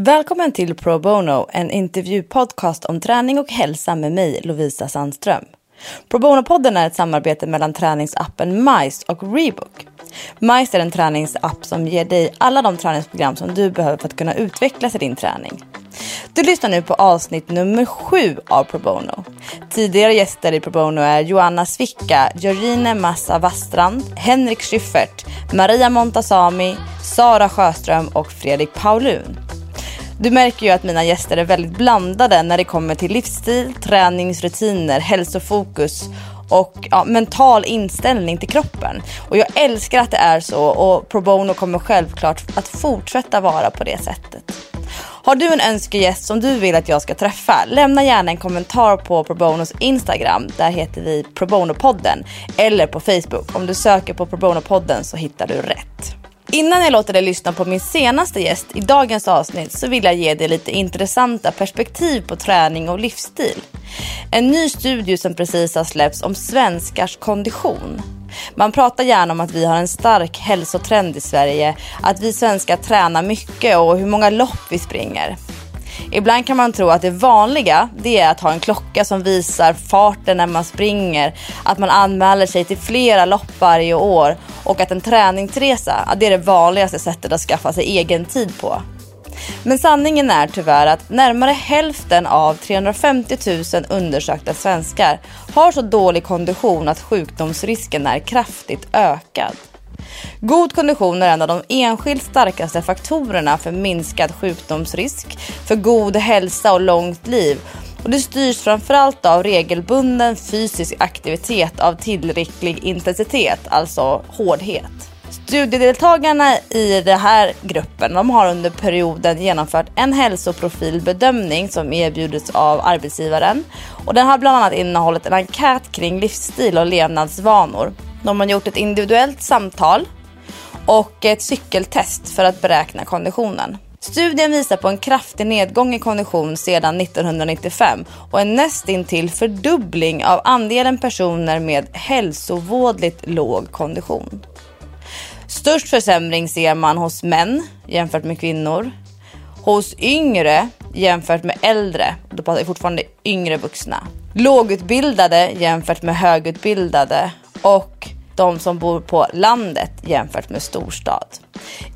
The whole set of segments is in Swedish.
Välkommen till Pro Bono, en intervjupodcast om träning och hälsa med mig, Lovisa Sandström. Pro Bono-podden är ett samarbete mellan träningsappen Mice och Rebook. Mice är en träningsapp som ger dig alla de träningsprogram som du behöver för att kunna utvecklas i din träning. Du lyssnar nu på avsnitt nummer sju av Pro Bono. Tidigare gäster i Pro Bono är Joanna Svicka, Georgine Massa Wastrand, Henrik Schyffert, Maria Montasami, Sara Sjöström och Fredrik Paulun. Du märker ju att mina gäster är väldigt blandade när det kommer till livsstil, träningsrutiner, hälsofokus och ja, mental inställning till kroppen. Och jag älskar att det är så och Pro Bono kommer självklart att fortsätta vara på det sättet. Har du en önskegäst som du vill att jag ska träffa? Lämna gärna en kommentar på Pro Bonos Instagram. Där heter vi Pro Bono-podden. Eller på Facebook. Om du söker på Pro Bono-podden så hittar du rätt. Innan jag låter dig lyssna på min senaste gäst i dagens avsnitt så vill jag ge dig lite intressanta perspektiv på träning och livsstil. En ny studie som precis har släppts om svenskars kondition. Man pratar gärna om att vi har en stark hälsotrend i Sverige, att vi svenskar tränar mycket och hur många lopp vi springer. Ibland kan man tro att det vanliga det är att ha en klocka som visar farten när man springer, att man anmäler sig till flera lopp varje år och att en träningsresa det är det vanligaste sättet att skaffa sig egen tid på. Men sanningen är tyvärr att närmare hälften av 350 000 undersökta svenskar har så dålig kondition att sjukdomsrisken är kraftigt ökad. God kondition är en av de enskilt starkaste faktorerna för minskad sjukdomsrisk, för god hälsa och långt liv. Och det styrs framförallt av regelbunden fysisk aktivitet av tillräcklig intensitet, alltså hårdhet. Studiedeltagarna i den här gruppen de har under perioden genomfört en hälsoprofilbedömning som erbjudits av arbetsgivaren. Och den har bland annat innehållit en enkät kring livsstil och levnadsvanor. De har gjort ett individuellt samtal och ett cykeltest för att beräkna konditionen. Studien visar på en kraftig nedgång i kondition sedan 1995 och en nästintill fördubbling av andelen personer med hälsovådligt låg kondition. Störst försämring ser man hos män jämfört med kvinnor. Hos yngre jämfört med äldre, då pratar vi fortfarande yngre vuxna. Lågutbildade jämfört med högutbildade och de som bor på landet jämfört med storstad.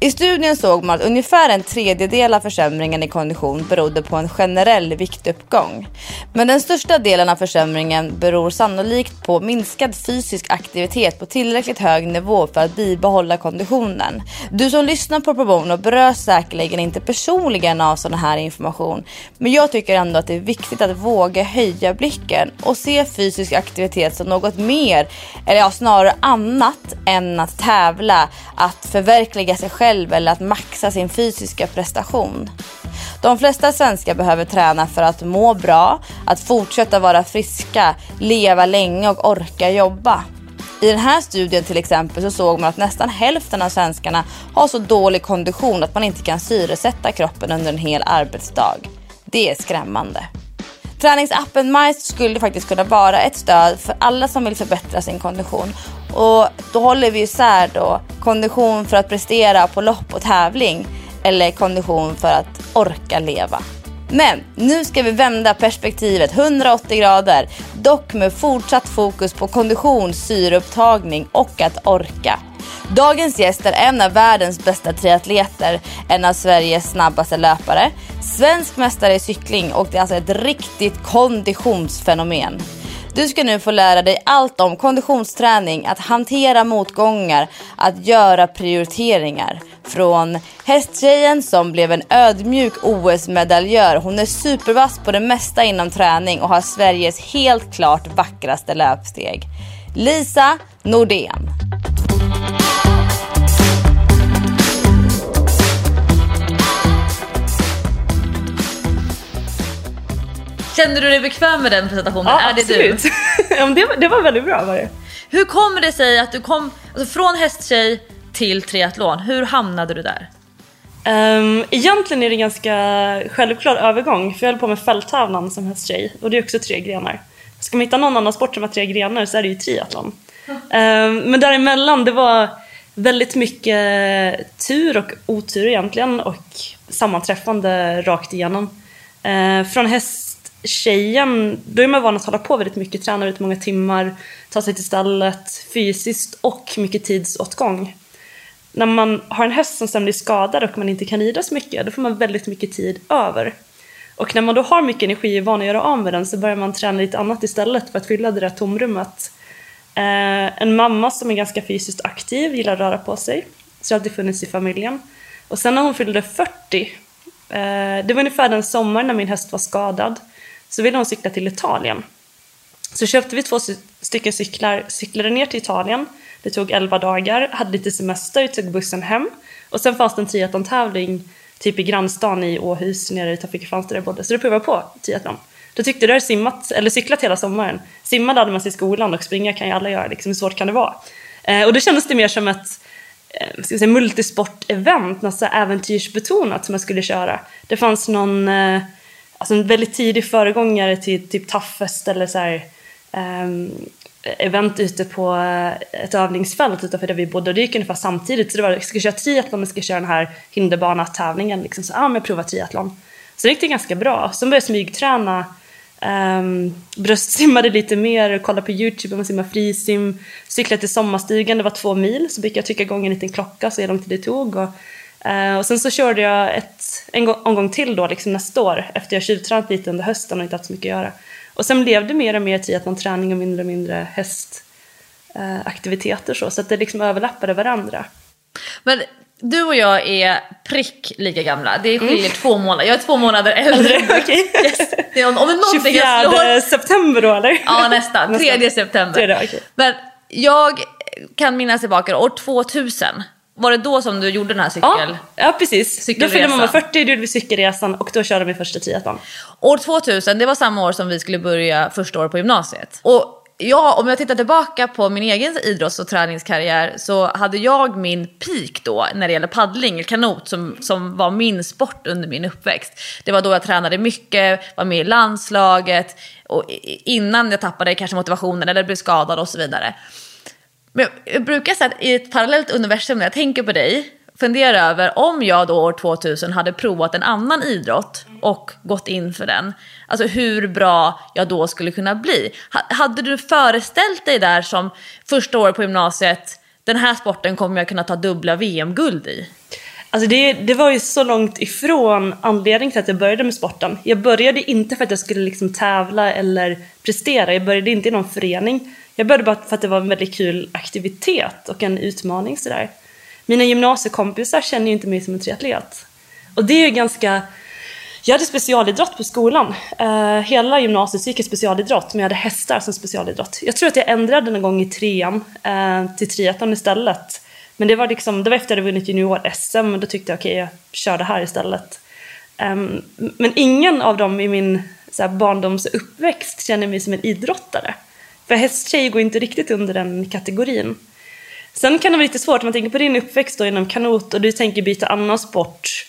I studien såg man att ungefär en tredjedel av försämringen i kondition berodde på en generell viktuppgång. Men den största delen av försämringen beror sannolikt på minskad fysisk aktivitet på tillräckligt hög nivå för att bibehålla konditionen. Du som lyssnar på Probono berörs säkerligen inte personligen av sån här information. Men jag tycker ändå att det är viktigt att våga höja blicken och se fysisk aktivitet som något mer, eller ja, snarare annat än att tävla, att förverkliga sig själv eller att maxa sin fysiska prestation. De flesta svenskar behöver träna för att må bra, att fortsätta vara friska, leva länge och orka jobba. I den här studien till exempel så såg man att nästan hälften av svenskarna har så dålig kondition att man inte kan syresätta kroppen under en hel arbetsdag. Det är skrämmande. Träningsappen Mice skulle faktiskt kunna vara ett stöd för alla som vill förbättra sin kondition. Och då håller vi isär då kondition för att prestera på lopp och tävling eller kondition för att orka leva. Men nu ska vi vända perspektivet 180 grader, dock med fortsatt fokus på kondition, syreupptagning och att orka. Dagens gäst är en av världens bästa triatleter, en av Sveriges snabbaste löpare, svensk mästare i cykling och det är alltså ett riktigt konditionsfenomen. Du ska nu få lära dig allt om konditionsträning, att hantera motgångar, att göra prioriteringar. Från hästtjejen som blev en ödmjuk OS-medaljör. Hon är supervass på det mesta inom träning och har Sveriges helt klart vackraste löpsteg. Lisa Nordén. Kände du dig bekväm med den presentationen? Ja, är det absolut. du? ja, men det, var- det var väldigt bra var det. Hur kommer det sig att du kom alltså från hästtjej till triathlon? Hur hamnade du där? Um, egentligen är det en ganska självklar övergång för jag höll på med fälttävlan som hästtjej och det är också tre grenar. Ska man hitta någon annan sport som har tre grenar så är det ju triathlon. Um, men däremellan det var väldigt mycket tur och otur egentligen och sammanträffande rakt igenom. Eh, från Tjejen, då är man van att hålla på väldigt mycket, träna väldigt många timmar, ta sig till stallet fysiskt och mycket tidsåtgång. När man har en häst som sen blir skadad och man inte kan rida så mycket, då får man väldigt mycket tid över. Och när man då har mycket energi och är van att göra av med den så börjar man träna lite annat istället för att fylla det där tomrummet. Eh, en mamma som är ganska fysiskt aktiv, gillar att röra på sig. Så det har alltid funnits i familjen. Och sen när hon fyllde 40, eh, det var ungefär den sommaren när min häst var skadad, så ville hon cykla till Italien. Så köpte vi två stycken cyklar, cyklade ner till Italien. Det tog 11 dagar, hade lite semester, tog bussen hem. Och sen fanns det en triathlon-tävling typ i grannstan i Åhus nere utanför Kristianstad där jag bodde. Så då provade jag på triathlon. Då tyckte jag du hade simmat, eller cyklat hela sommaren. Simma hade man sig i skolan och springa kan ju alla göra, liksom, hur svårt kan det vara? Eh, och då kändes det mer som ett eh, ska säga, multisport-event, något så äventyrsbetonat som jag skulle köra. Det fanns någon, eh, alltså en väldigt tidig föregångare till typ Toughest eller så här, um, event ute på eh, ett övningsfält utanför där vi bodde och det gick ungefär samtidigt. Så det var, jag ska köra triathlon, men ska köra den här hinderbana-tävlingen. Liksom. Så ja, men jag provar triathlon. Så det gick det ganska bra. Sen började jag smygträna. Ehm, um, bröstsimmade lite mer, kollade på YouTube om man simmar frisim. Cyklade till sommarstugan, det var två mil. Så fick jag trycka igång en liten klocka så hur lång tid det tog. Och, uh, och sen så körde jag ett, en omgång till då, liksom nästa år. Efter jag tjuvtränat lite under hösten och inte haft så mycket att göra. Och sen blev det mer och mer triathlon-träning och mindre och mindre hästaktiviteter så, så att det liksom överlappade varandra. Men du och jag är prick lika gamla. Det skiljer mm. två månader. Jag är två månader äldre. okay. yes. det är om, om 24 slår... september då eller? Ja nästan, 3 september. 3, okay. Men jag kan minnas tillbaka år 2000 var det då som du gjorde den här cykel? Ja, ja precis. Då fyllde mamma 40, då gjorde vi cykelresan och då körde vi första triathlon. År 2000, det var samma år som vi skulle börja första året på gymnasiet. Och ja, om jag tittar tillbaka på min egen idrotts och träningskarriär så hade jag min peak då när det gäller paddling, kanot, som, som var min sport under min uppväxt. Det var då jag tränade mycket, var med i landslaget och innan jag tappade kanske motivationen eller blev skadad och så vidare. Men jag brukar säga att i ett parallellt universum när jag tänker på dig, fundera över om jag då år 2000 hade provat en annan idrott och gått in för den. Alltså hur bra jag då skulle kunna bli. hade du föreställt dig där som första året på gymnasiet, den här sporten kommer jag kunna ta dubbla VM-guld i? Alltså det, det, var ju så långt ifrån anledningen till att jag började med sporten. Jag började inte för att jag skulle liksom tävla eller prestera. Jag började inte i någon förening. Jag började bara för att det var en väldigt kul aktivitet och en utmaning sådär. Mina gymnasiekompisar känner ju inte mig som en triatlet. Och det är ju ganska... Jag hade specialidrott på skolan. Uh, hela gymnasiet gick i specialidrott, men jag hade hästar som specialidrott. Jag tror att jag ändrade någon gång i trean uh, till triathlon istället. Men det var, liksom, det var efter att jag hade vunnit junior-SM, då tyckte jag okej, okay, jag kör det här istället. Um, men ingen av dem i min så här, barndoms uppväxt känner mig som en idrottare. För hästtjej går inte riktigt under den kategorin. Sen kan det vara lite svårt om man tänker på din uppväxt då inom kanot och du tänker byta annan sport.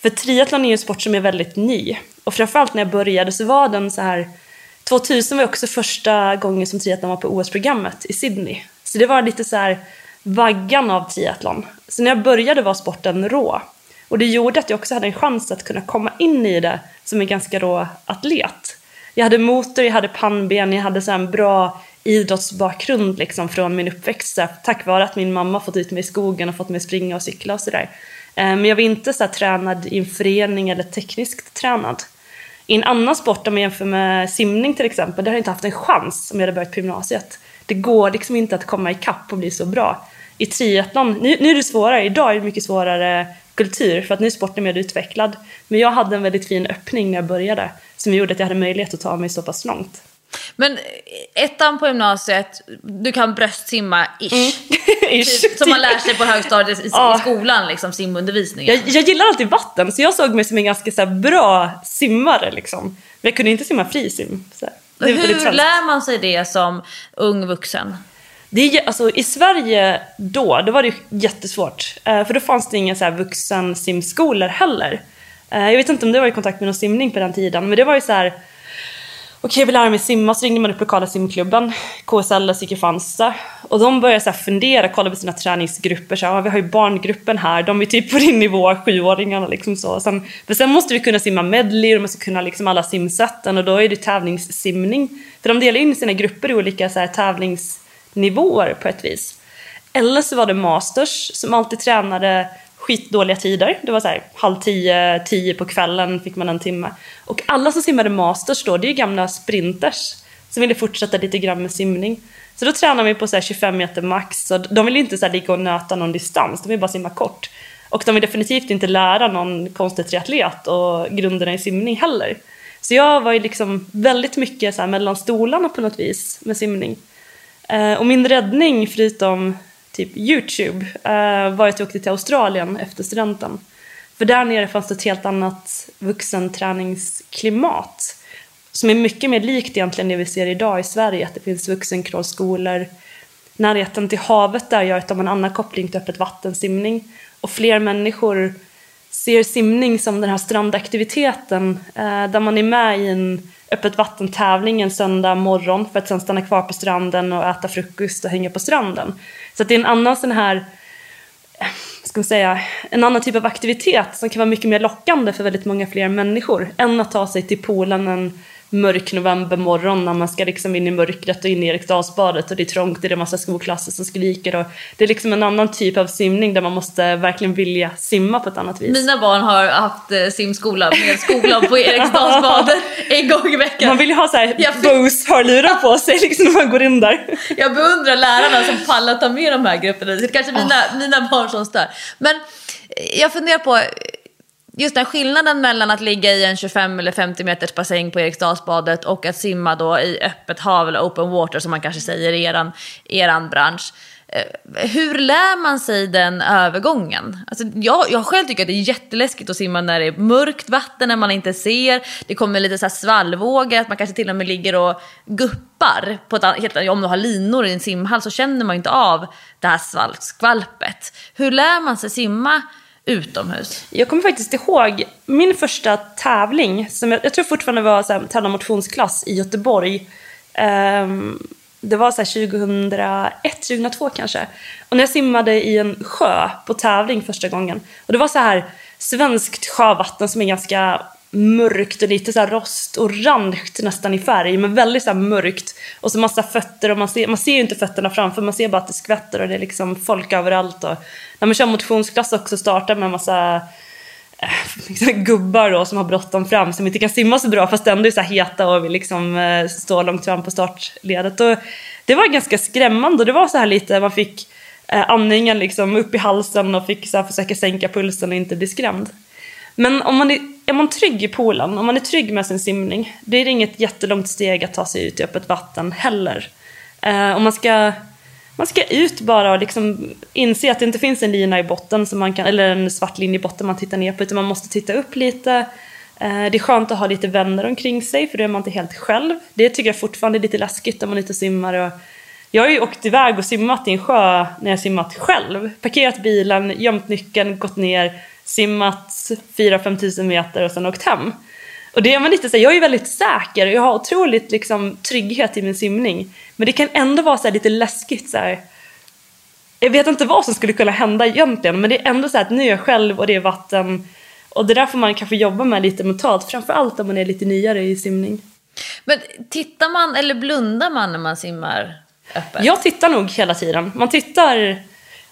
För triathlon är ju en sport som är väldigt ny. Och framförallt när jag började så var den så här 2000 var också första gången som triathlon var på OS-programmet i Sydney. Så det var lite så här vaggan av triathlon. Så när jag började var sporten rå. Och det gjorde att jag också hade en chans att kunna komma in i det som en ganska rå atlet jag hade motor, jag hade pannben, jag hade så en bra idrottsbakgrund liksom från min uppväxt. Så tack vare att min mamma fått ut mig i skogen och fått mig springa och cykla och sådär. Eh, men jag var inte så tränad i en förening eller tekniskt tränad. I en annan sport, om jag jämför med simning till exempel, där har jag inte haft en chans om jag hade börjat på gymnasiet. Det går liksom inte att komma ikapp och bli så bra. I triathlon, nu, nu är det svårare, idag är det mycket svårare kultur för att nu är sporten mer utvecklad. Men jag hade en väldigt fin öppning när jag började som gjorde att jag hade möjlighet att ta mig så pass långt. Men ettan på gymnasiet, du kan bröstsimma ish. Mm. ish. Typ, som man lär sig på högstadiet i, ja. i skolan, liksom simundervisningen. Jag, jag gillar alltid vatten så jag såg mig som en ganska så bra simmare liksom. Men jag kunde inte simma frisim. Så Hur lär man sig det som ung vuxen? Det är, alltså, I Sverige då, då var det jättesvårt. Eh, för då fanns det inga så här vuxensimskolor heller. Eh, jag vet inte om du var i kontakt med någon simning på den tiden, men det var ju så här okej jag vill lära mig simma, så ringde man upp lokala simklubben, KSL i Kristianstad. Och de började så här fundera, kolla på sina träningsgrupper, så här, vi har ju barngruppen här, de är typ på din nivå, sjuåringarna liksom så. Sen, för sen måste vi kunna simma medley, och man måste kunna liksom alla simsätten och då är det tävlingssimning. För de delar in sina grupper i olika så här, tävlingsnivåer på ett vis. Eller så var det masters som alltid tränade skitdåliga tider. Det var så här halv tio, tio på kvällen fick man en timme. Och alla som simmade masters då, det är ju gamla sprinters som ville fortsätta lite grann med simning. Så då tränade vi på så här 25 meter max. Så de ville inte så här ligga och nöta någon distans, de ville bara simma kort. Och de vill definitivt inte lära någon konstig triatlet och grunderna i simning heller. Så jag var ju liksom väldigt mycket så här mellan stolarna på något vis med simning. Eh, och min räddning, förutom typ Youtube, uh, var att jag åkte till Australien efter studenten. För där nere fanns det ett helt annat vuxenträningsklimat. Som är mycket mer likt egentligen det vi ser idag i Sverige, att det finns vuxencrawlskolor. Närheten till havet där gör att de har en annan koppling till öppet vattensimning. Och fler människor ser simning som den här strandaktiviteten eh, där man är med i en öppet vattentävling en söndag morgon för att sen stanna kvar på stranden och äta frukost och hänga på stranden. Så att det är en annan sån här, ska man säga, en annan typ av aktivitet som kan vara mycket mer lockande för väldigt många fler människor än att ta sig till poolen en mörk novembermorgon när man ska liksom in i mörkret och in i Eriksdalsbadet och det är trångt och det är massa skolklasser som skriker och det är liksom en annan typ av simning där man måste verkligen vilja simma på ett annat vis. Mina barn har haft eh, simskola med skolan på Eriksdalsbadet en gång i veckan. Man vill ju ha Jag fick- Bose-hörlurar på sig liksom när man går in där. Jag beundrar lärarna som pallar ta med de här grupperna. Det är kanske mina, mina barn som stör. Men jag funderar på just den skillnaden mellan att ligga i en 25 eller 50 meters bassäng på Eriksdalsbadet och att simma då i öppet hav eller open water som man kanske säger i eran, eran bransch. Eh, hur lär man sig den övergången? Alltså jag, jag själv tycker att det är jätteläskigt att simma när det är mörkt vatten, när man inte ser. Det kommer lite så här svallvågor, att man kanske till och med ligger och guppar. På ett, annat- helt, om du har linor i en simhall så känner man ju inte av det här skvalpet. Hur lär man sig simma utomhus? Jag kommer faktiskt ihåg min första tävling, som jag, jag tror fortfarande var så här, tävla motionsklass i Göteborg. Um, det var så 2001, 2002 kanske. Och när jag simmade i en sjö på tävling första gången. Och det var så här svenskt sjövatten som är ganska mörkt och lite så här rostorange nästan i färg, men väldigt så här mörkt. Och så massa fötter och man ser, man ser ju inte fötterna framför, man ser bara att det skvätter och det är liksom folk överallt. Och när man kör motionsklass också startar med en massa liksom gubbar då, som har bråttom fram som inte kan simma så bra fast ändå är så här heta och vill liksom eh, stå långt fram på startledet. Och det var ganska skrämmande och det var så här lite, man fick eh, andningen liksom upp i halsen och fick så här försöka sänka pulsen och inte bli skrämd. Men om man är, är man trygg i poolen, om man är trygg med sin simning, då är det inget jättelångt steg att ta sig ut i öppet vatten heller. Eh, om man ska, man ska ut bara och liksom inse att det inte finns en lina i botten, som man kan, eller en svart linje i botten man tittar ner på, utan man måste titta upp lite. Eh, det är skönt att ha lite vänner omkring sig, för då är man inte helt själv. Det tycker jag fortfarande är lite läskigt om man är ute och simmar. Och jag har ju åkt iväg och simmat i en sjö när jag simmat själv. Parkerat bilen, gömt nyckeln, gått ner, simmat 4-5 tusen meter och sen åkt hem. Och det är man lite så här, jag är väldigt säker och jag har otroligt liksom, trygghet i min simning. Men det kan ändå vara så här, lite läskigt så här. Jag vet inte vad som skulle kunna hända egentligen men det är ändå så här att nu är jag själv och det är vatten. Och det där får man kanske jobba med lite mentalt, framförallt om man är lite nyare i simning. Men tittar man eller blundar man när man simmar öppet? Jag tittar nog hela tiden. Man tittar,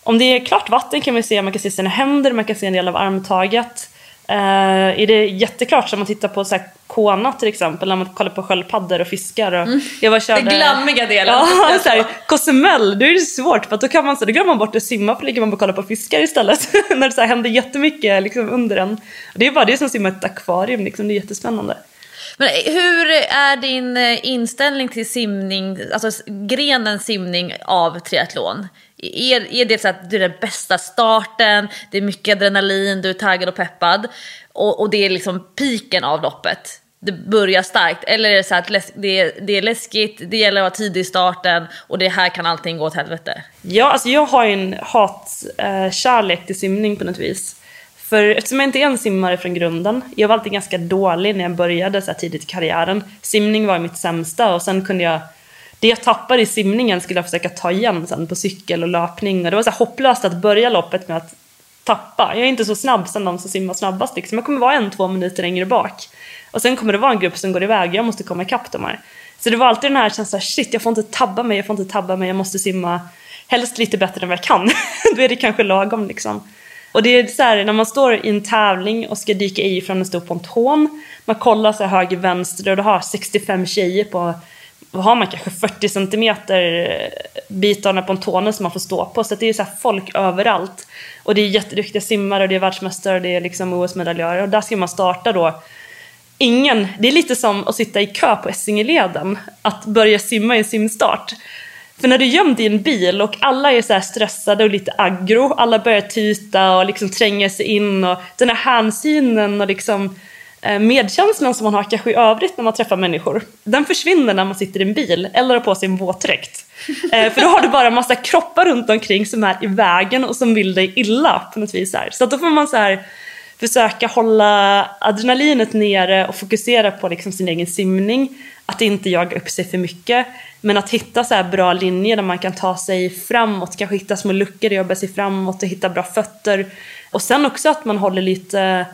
om det är klart vatten kan man se, man kan se sina händer, man kan se en del av armtaget. Eh, är det jätteklart så man tittar på så här, kona till exempel, när man kollar på sköldpaddor och fiskar. Och jag bara körde, Den glammiga delen. Ja, så här, Cozumel, då är det svårt för då kan man så då glömmer man bort att simma för ligger man bara och kollar på fiskar istället. när det så här, händer jättemycket liksom, under en. Det är bara det är som att simma i ett akvarium, liksom. det är jättespännande. Men hur är din eh, inställning till simning, alltså grenen simning av triathlon? Är, är det så att det är den bästa starten, det är mycket adrenalin, du är taggad och peppad och, och det är liksom piken av loppet? Det börjar starkt. Eller är det så att läs- det, är, det är läskigt, det gäller att vara tidig i starten och det här kan allting gå åt helvete? Ja, alltså jag har ju en hatkärlek till simning på något vis. För eftersom jag inte är en simmare från grunden, jag var alltid ganska dålig när jag började så här tidigt i karriären. Simning var mitt sämsta och sen kunde jag, det jag tappade i simningen skulle jag försöka ta igen sen på cykel och löpning. Och det var så hopplöst att börja loppet med att tappa. Jag är inte så snabb som de som simmar snabbast liksom. Jag kommer vara en, två minuter längre bak. Och sen kommer det vara en grupp som går iväg, jag måste komma ikapp dem här. Så det var alltid den här känslan, shit jag får inte tabba mig, jag får inte tabba mig, jag måste simma helst lite bättre än vad jag kan. Då är det kanske lagom liksom. Och det är så här, när man står i en tävling och ska dyka i från en stor ponton, man kollar så här höger, vänster och du har 65 tjejer på, har man kanske 40 centimeter bitarna pontonen som man får stå på. Så det är så här folk överallt. Och det är jätteduktiga simmare och det är världsmästare och det är liksom OS-medaljörer. Och där ska man starta då ingen, det är lite som att sitta i kö på Essingeleden, att börja simma i en simstart. För när du är gömd i en bil och alla är så stressade och lite aggro, alla börjar tyta och liksom tränga sig in och den här hänsynen och liksom Eh, medkänslan som man har kanske i övrigt när man träffar människor, den försvinner när man sitter i en bil eller har på sig en våtdräkt. Eh, för då har du bara en massa kroppar runt omkring som är i vägen och som vill dig illa på något vis. Här. Så då får man så här försöka hålla adrenalinet nere och fokusera på liksom sin egen simning. Att inte jaga upp sig för mycket. Men att hitta så bra linjer där man kan ta sig framåt, kanske hitta små luckor och jobba sig framåt och hitta bra fötter. Och sen också att man håller lite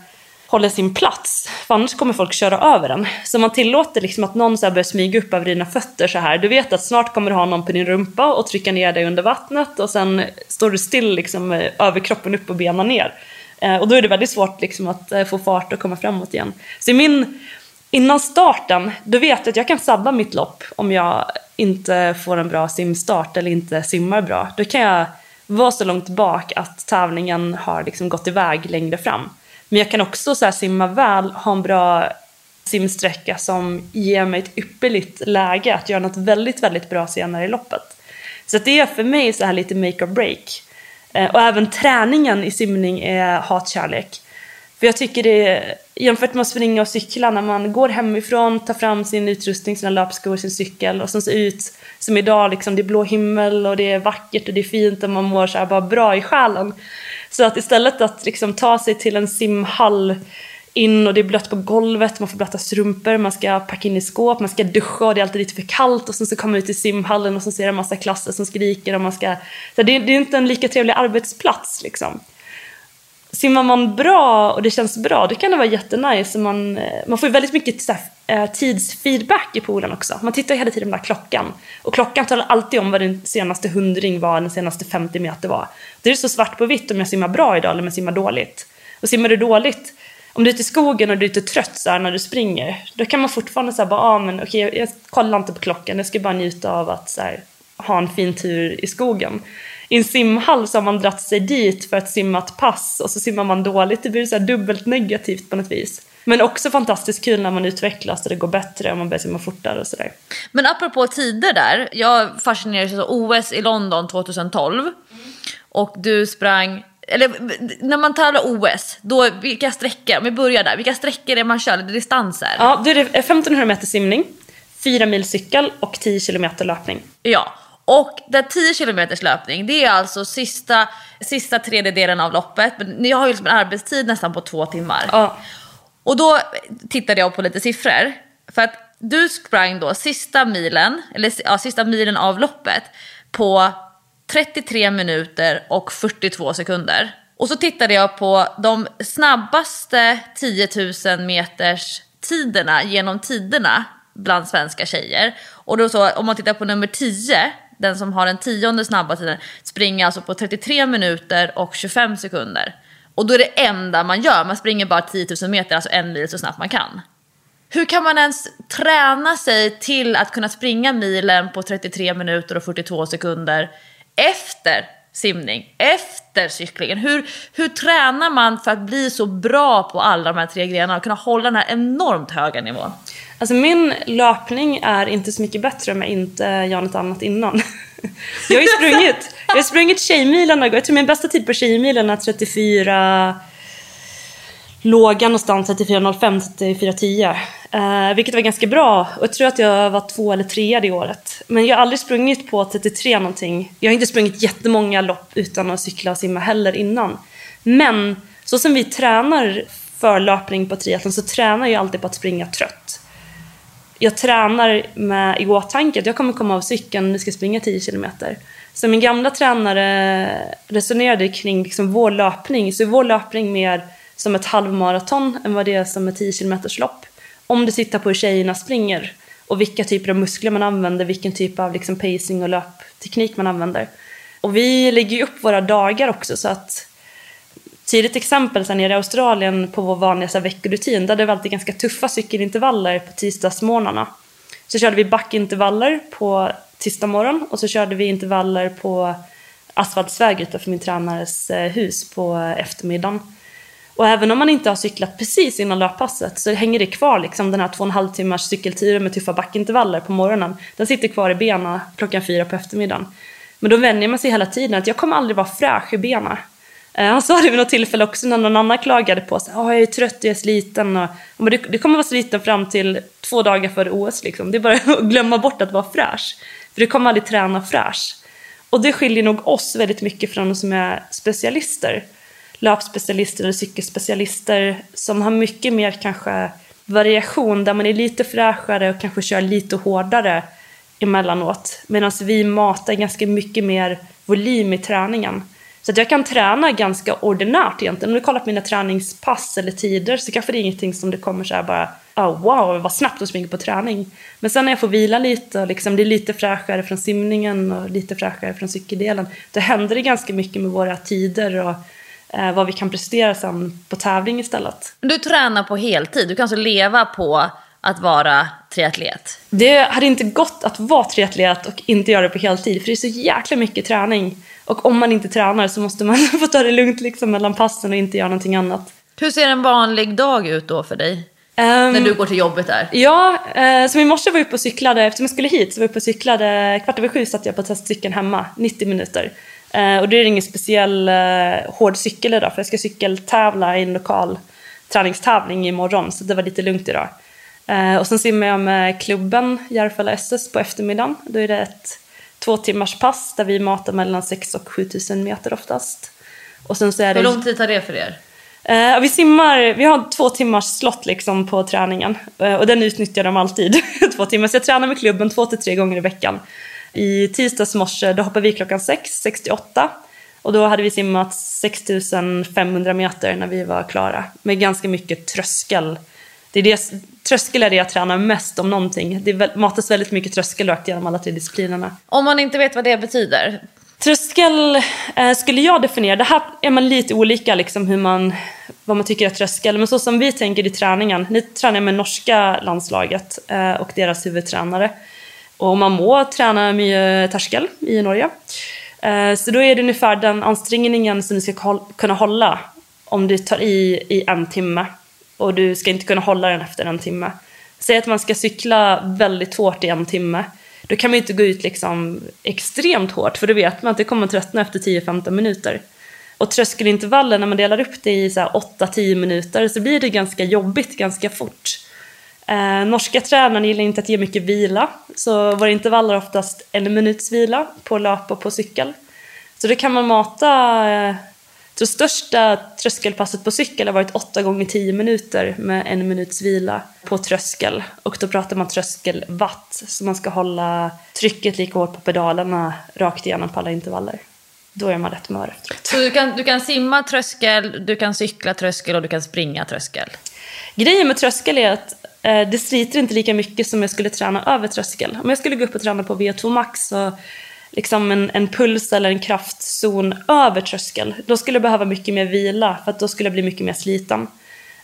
håller sin plats. För annars kommer folk köra över den. Så man tillåter liksom att någon så börjar smyga upp över dina fötter så här. Du vet att snart kommer du ha någon på din rumpa och trycka ner dig under vattnet och sen står du still liksom eh, överkroppen upp och benen ner. Eh, och då är det väldigt svårt liksom att eh, få fart och komma framåt igen. Så min, innan starten, då vet jag att jag kan sabba mitt lopp om jag inte får en bra simstart eller inte simmar bra. Då kan jag vara så långt bak att tävlingen har liksom gått iväg längre fram. Men jag kan också så simma väl, ha en bra simsträcka som ger mig ett ypperligt läge att göra något väldigt, väldigt bra senare i loppet. Så det är för mig så här lite make or break. Eh, och även träningen i simning är hatkärlek. För jag tycker det jämfört med att springa och cykla, när man går hemifrån, tar fram sin utrustning, sina löpskor, sin cykel och sen ser ut som idag, liksom, det är blå himmel och det är vackert och det är fint och man mår så här bara bra i själen. Så att istället att liksom ta sig till en simhall in och det är blött på golvet, man får blöta strumpor, man ska packa in i skåp, man ska duscha och det är alltid lite för kallt och sen så kommer man ut i simhallen och så ser man en massa klasser som skriker och man ska... Så det, det är inte en lika trevlig arbetsplats liksom. Simmar man bra och det känns bra, då kan det vara jättenice. Man, eh, man får väldigt mycket så här, eh, tidsfeedback i poolen också. Man tittar hela tiden på den där klockan. Och klockan talar alltid om vad den senaste hundring var, den senaste 50 meter var. Det är så svart på vitt om jag simmar bra idag eller om jag simmar dåligt. Och simmar du dåligt, om du är ute i skogen och du är lite trött så här, när du springer, då kan man fortfarande säga bara, ah, men okej, jag, jag kollar inte på klockan, jag ska bara njuta av att så här, ha en fin tur i skogen. I en simhall så har man dratt sig dit för att simma ett pass och så simmar man dåligt. Det blir så dubbelt negativt på något vis. Men också fantastiskt kul när man utvecklas och det går bättre och man börjar simma fortare och sådär. Men apropå tider där, jag fascinerades av OS i London 2012 mm. och du sprang eller när man tävlar OS, då, vilka sträckor, om vi börjar där, vilka sträckor är man kör, eller distanser? Ja, då är det 1500 meter simning, 4 mil cykel och 10 kilometer löpning. Ja, och den 10 kilometers löpning, det är alltså sista, sista tredjedelen av loppet. Men ni har ju liksom en arbetstid nästan på två timmar. Ja. Och då tittade jag på lite siffror. För att du sprang då sista milen, eller ja, sista milen av loppet på 33 minuter och 42 sekunder. Och så tittade jag på de snabbaste 10 000 meters tiderna genom tiderna bland svenska tjejer. Och då så, om man tittar på nummer 10, den som har den tionde snabba tiden, springer alltså på 33 minuter och 25 sekunder. Och då är det enda man gör, man springer bara 10 000 meter, alltså en mil så snabbt man kan. Hur kan man ens träna sig till att kunna springa milen på 33 minuter och 42 sekunder efter simning, efter cyklingen? Hur, hur tränar man för att bli så bra på alla de här tre grenarna och kunna hålla den här enormt höga nivån? Alltså min löpning är inte så mycket bättre om jag inte gör något annat innan. Jag har ju sprungit, jag har sprungit Tjejmilen Jag tror min bästa tid på Tjejmilen är 34 låga någonstans 34.05, 34.10. Eh, vilket var ganska bra. Och jag tror att jag var två eller trea det året. Men jag har aldrig sprungit på 33 någonting. Jag har inte sprungit jättemånga lopp utan att cykla och simma heller innan. Men Så som vi tränar för löpning på triathlon så tränar jag alltid på att springa trött. Jag tränar med i åtanke att jag kommer komma av cykeln när jag ska springa 10 kilometer. Så min gamla tränare resonerade kring liksom vår löpning, så är vår löpning mer som ett halvmaraton än vad det är som ett 10 km lopp. Om du tittar på hur tjejerna springer och vilka typer av muskler man använder, vilken typ av liksom pacing och löpteknik man använder. Och vi lägger ju upp våra dagar också så att Tydligt exempel sen nere i Australien på vår vanliga så här, veckorutin, där det var alltid ganska tuffa cykelintervaller på tisdagsmorgnarna. Så körde vi backintervaller på tisdag morgon och så körde vi intervaller på asfaltsväg utanför min tränares eh, hus på eftermiddagen. Och även om man inte har cyklat precis innan löppasset så hänger det kvar liksom den här två och en halv timmars cykelturen med tuffa backintervaller på morgonen. Den sitter kvar i benen klockan fyra på eftermiddagen. Men då vänjer man sig hela tiden att jag kommer aldrig vara fräsch i benen. Eh, han sa det vid något tillfälle också när någon annan klagade på sig. Oh, jag är trött, jag är sliten. Och, men du, du kommer vara sliten fram till två dagar före OS. Liksom. Det är bara att glömma bort att vara fräsch. För du kommer aldrig träna fräsch. Och det skiljer nog oss väldigt mycket från de som är specialister. Löpspecialister eller cykelspecialister som har mycket mer kanske variation där man är lite fräschare och kanske kör lite hårdare emellanåt. Medan vi matar ganska mycket mer volym i träningen. Så att jag kan träna ganska ordinärt egentligen. Om du kollar på mina träningspass eller tider så kanske det är ingenting som det kommer så här bara oh, wow vad snabbt de springer på träning. Men sen när jag får vila lite och liksom blir lite fräschare från simningen och lite fräschare från cykeldelen. Då händer det ganska mycket med våra tider och eh, vad vi kan prestera sen på tävling istället. Du tränar på heltid, du kan alltså leva på att vara triatlet? Det hade inte gått att vara triatlet och inte göra det på heltid för det är så jäkla mycket träning. Och om man inte tränar så måste man få ta det lugnt liksom mellan passen och inte göra någonting annat. Hur ser en vanlig dag ut då för dig? Um, när du går till jobbet där? Ja, uh, som i morse var jag uppe och cyklade, eftersom jag skulle hit så var jag uppe och cyklade, kvart över sju satt jag på testcykeln hemma, 90 minuter. Uh, och det är ingen speciell uh, hård cykel idag för jag ska cykeltävla i en lokal träningstävling imorgon så det var lite lugnt idag. Uh, och sen simmar jag med klubben Järfälla SS på eftermiddagen. Då är det ett två timmars pass där vi matar mellan 6 och 7000 meter oftast. Och sen så är det... Hur lång tid tar det för er? Uh, vi simmar, vi har två timmars slott liksom på träningen uh, och den utnyttjar de alltid, två timmar. Så jag tränar med klubben två till tre gånger i veckan. I tisdags morse då hoppade vi klockan 6, 6 till 8 och då hade vi simmat 6500 meter när vi var klara med ganska mycket tröskel det är det, tröskel är det jag tränar mest om någonting. Det matas väldigt mycket tröskel rakt genom alla tre disciplinerna. Om man inte vet vad det betyder? Tröskel eh, skulle jag definiera, det här är man lite olika liksom hur man, vad man tycker är tröskel. Men så som vi tänker i träningen, nu tränar med norska landslaget eh, och deras huvudtränare. Och man må träna mycket terskel i Norge. Eh, så då är det ungefär den ansträngningen som du ska kunna hålla om du tar i i en timme och du ska inte kunna hålla den efter en timme. Säg att man ska cykla väldigt hårt i en timme. Då kan man inte gå ut liksom extremt hårt för då vet man att det kommer tröttna efter 10-15 minuter. Och tröskelintervallen när man delar upp det i 8-10 minuter så blir det ganska jobbigt ganska fort. Eh, norska tränaren gillar inte att ge mycket vila så våra intervaller är oftast en minuts vila på löp och på cykel. Så då kan man mata eh, det största tröskelpasset på cykel har varit 8 gånger 10 minuter med en minuts vila på tröskel. Och då pratar man tröskelwatt, så man ska hålla trycket lika hårt på pedalerna rakt igenom på alla intervaller. Då är man rätt mör efteråt. Så du kan, du kan simma tröskel, du kan cykla tröskel och du kan springa tröskel? Grejen med tröskel är att Eh, det sliter inte lika mycket som jag skulle träna över tröskel. Om jag skulle gå upp och träna på V2 max och liksom en, en puls eller en kraftzon över tröskel, då skulle jag behöva mycket mer vila för att då skulle jag bli mycket mer sliten.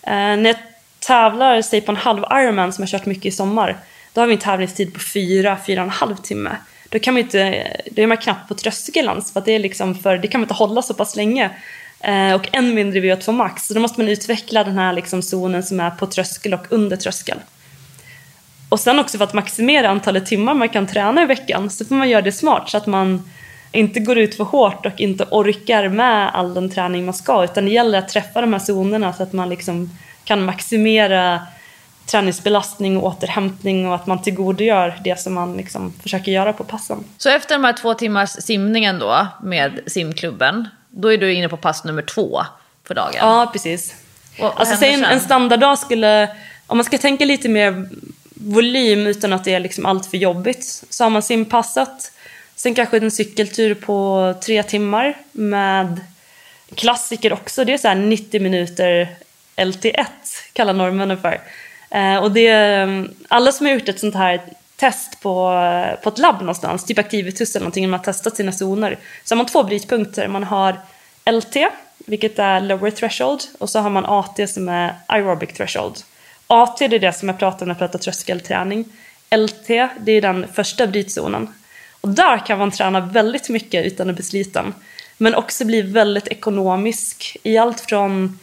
Eh, när jag tävlar, säg på en halv Ironman som jag kört mycket i sommar, då har vi en tävlingstid på fyra, fyra och en halv timme. Då, kan man inte, då är man knappt på tröskeln ens, för, det, är liksom för det kan man inte hålla så pass länge. Eh, och än mindre VO2 max, så då måste man utveckla den här liksom zonen som är på tröskel och under tröskel. Och sen också för att maximera antalet timmar man kan träna i veckan så får man göra det smart så att man inte går ut för hårt och inte orkar med all den träning man ska utan det gäller att träffa de här zonerna så att man liksom kan maximera träningsbelastning och återhämtning och att man tillgodogör det som man liksom försöker göra på passen. Så efter de här två timmars simningen då med simklubben, då är du inne på pass nummer två. på dagen. Ja, precis. Och alltså, säg en, en standarddag skulle, om man ska tänka lite mer volym utan att det är liksom allt för jobbigt, så har man simpassat, sen kanske en cykeltur på tre timmar med klassiker också, det är så här 90 minuter LT1 kallar norrmännen för. Eh, och det, alla som har gjort ett sånt här test på, på ett labb någonstans, typ Activitus eller någonting, när man har testat sina zoner, så har man två brytpunkter. Man har LT, vilket är lower threshold, och så har man AT som är aerobic threshold. AT det är det som jag pratar om när jag pratar tröskelträning. LT det är den första brytzonen. Och där kan man träna väldigt mycket utan att bli sliten. Men också bli väldigt ekonomisk i allt från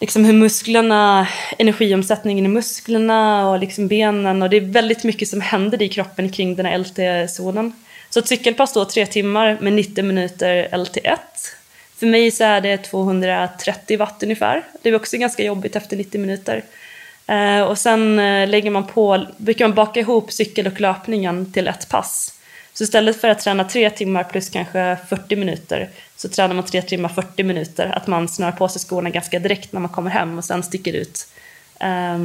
liksom hur musklerna, energiomsättningen i musklerna och liksom benen och det är väldigt mycket som händer i kroppen kring den här LT-zonen. Så ett cykelpass då tre timmar med 90 minuter LT1. För mig så är det 230 watt ungefär. Det är också ganska jobbigt efter 90 minuter. Eh, och sen eh, lägger man på, brukar man baka ihop cykel och löpningen till ett pass. Så istället för att träna tre timmar plus kanske 40 minuter så tränar man tre timmar 40 minuter. Att man snör på sig skorna ganska direkt när man kommer hem och sen sticker ut.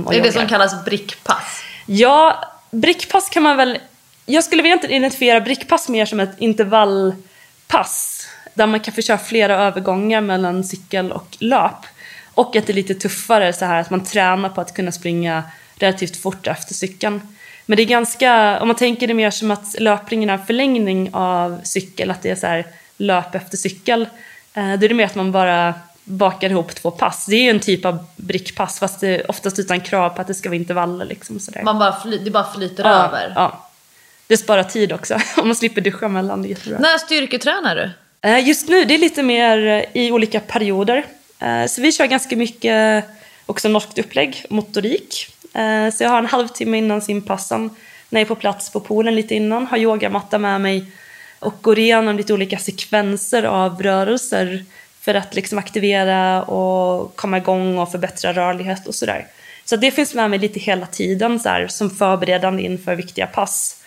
och det är det som kallas brickpass. Ja, brickpass kan man väl... Jag skulle väl egentligen identifiera brickpass mer som ett intervallpass. Där man kan få köra flera övergångar mellan cykel och löp. Och att det är lite tuffare så här att man tränar på att kunna springa relativt fort efter cykeln. Men det är ganska, om man tänker det mer som att löpningen är en förlängning av cykel, att det är så här löp efter cykel. Eh, då är det mer att man bara bakar ihop två pass. Det är ju en typ av brickpass fast det är oftast utan krav på att det ska vara intervaller. Liksom, sådär. Man bara fly, det bara flyter Ja, över. Ja. Det sparar tid också, om man slipper duscha mellan. Det är jättebra. När styrketränar du? Eh, Just nu, det är lite mer eh, i olika perioder. Så vi kör ganska mycket också norskt upplägg, motorik. Eh, så jag har en halvtimme innan simpassen när jag är på plats på poolen lite innan, har yogamatta med mig och går igenom lite olika sekvenser av rörelser för att liksom aktivera och komma igång och förbättra rörlighet och sådär. Så det finns med mig lite hela tiden så här, som förberedande inför viktiga pass.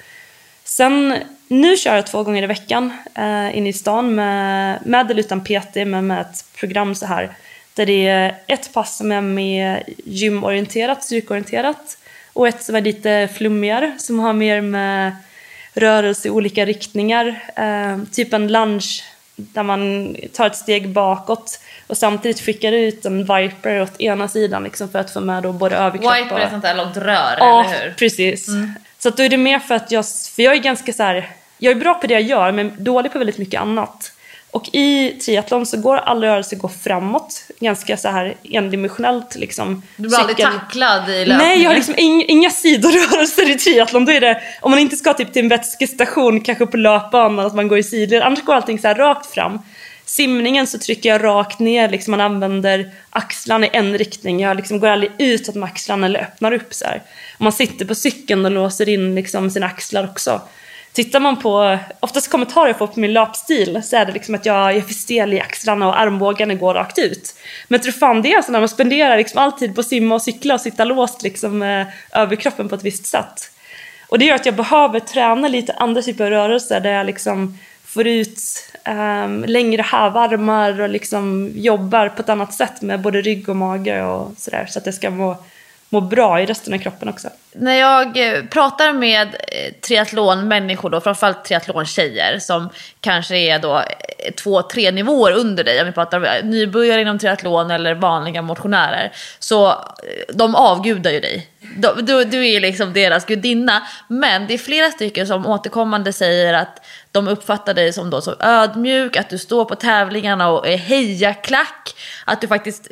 Sen, nu kör jag två gånger i veckan eh, inne i stan med, med eller utan PT, men med ett program så här. Där det är ett pass som är mer gymorienterat, styrkeorienterat och ett som är lite flummigare, som har mer med rörelse i olika riktningar. Eh, typ en lunge där man tar ett steg bakåt och samtidigt skickar ut en viper åt ena sidan liksom, för att få med då både överkropp Wiper är och... ett sånt där långt rör, Ja, eller hur? precis. Så att då är det mer för att jag, för jag är ganska så här, jag är bra på det jag gör men dålig på väldigt mycket annat. Och i triathlon så går alla rörelser går framåt, ganska så här endimensionellt liksom. Du blir aldrig tacklad i löpningen? Nej, jag har liksom ing, inga sidorörelser i triathlon. Då är det, om man inte ska typ till en vätskestation, kanske på löpbanan, att man går i sidled. Annars går allting så här rakt fram. Simningen så trycker jag rakt ner, liksom man använder axlarna i en riktning. Jag liksom går aldrig utåt med axlarna eller öppnar upp så här. Om man sitter på cykeln och låser in liksom sina axlar också. Tittar man på, oftast kommentarer jag får på min löpstil så är det liksom att jag är för stel i axlarna och armbågarna går rakt ut. Men tror fan det är så när man spenderar liksom all tid på att simma och cykla och sitta låst liksom eh, med överkroppen på ett visst sätt. Och det gör att jag behöver träna lite andra typer av rörelser där jag liksom får ut um, längre hävarmar och liksom jobbar på ett annat sätt med både rygg och mage och sådär så att jag ska må, må bra i resten av kroppen också. När jag eh, pratar med eh, triathlonmänniskor, då, framförallt triathlontjejer som kanske är då eh, två, tre nivåer under dig, om vi pratar om eh, nybörjare inom triathlon eller vanliga motionärer, så de avgudar ju dig. Du, du, du är liksom deras gudinna. Men det är flera stycken som återkommande säger att de uppfattar dig som då så ödmjuk, att du står på tävlingarna och är hejaklack. Att du faktiskt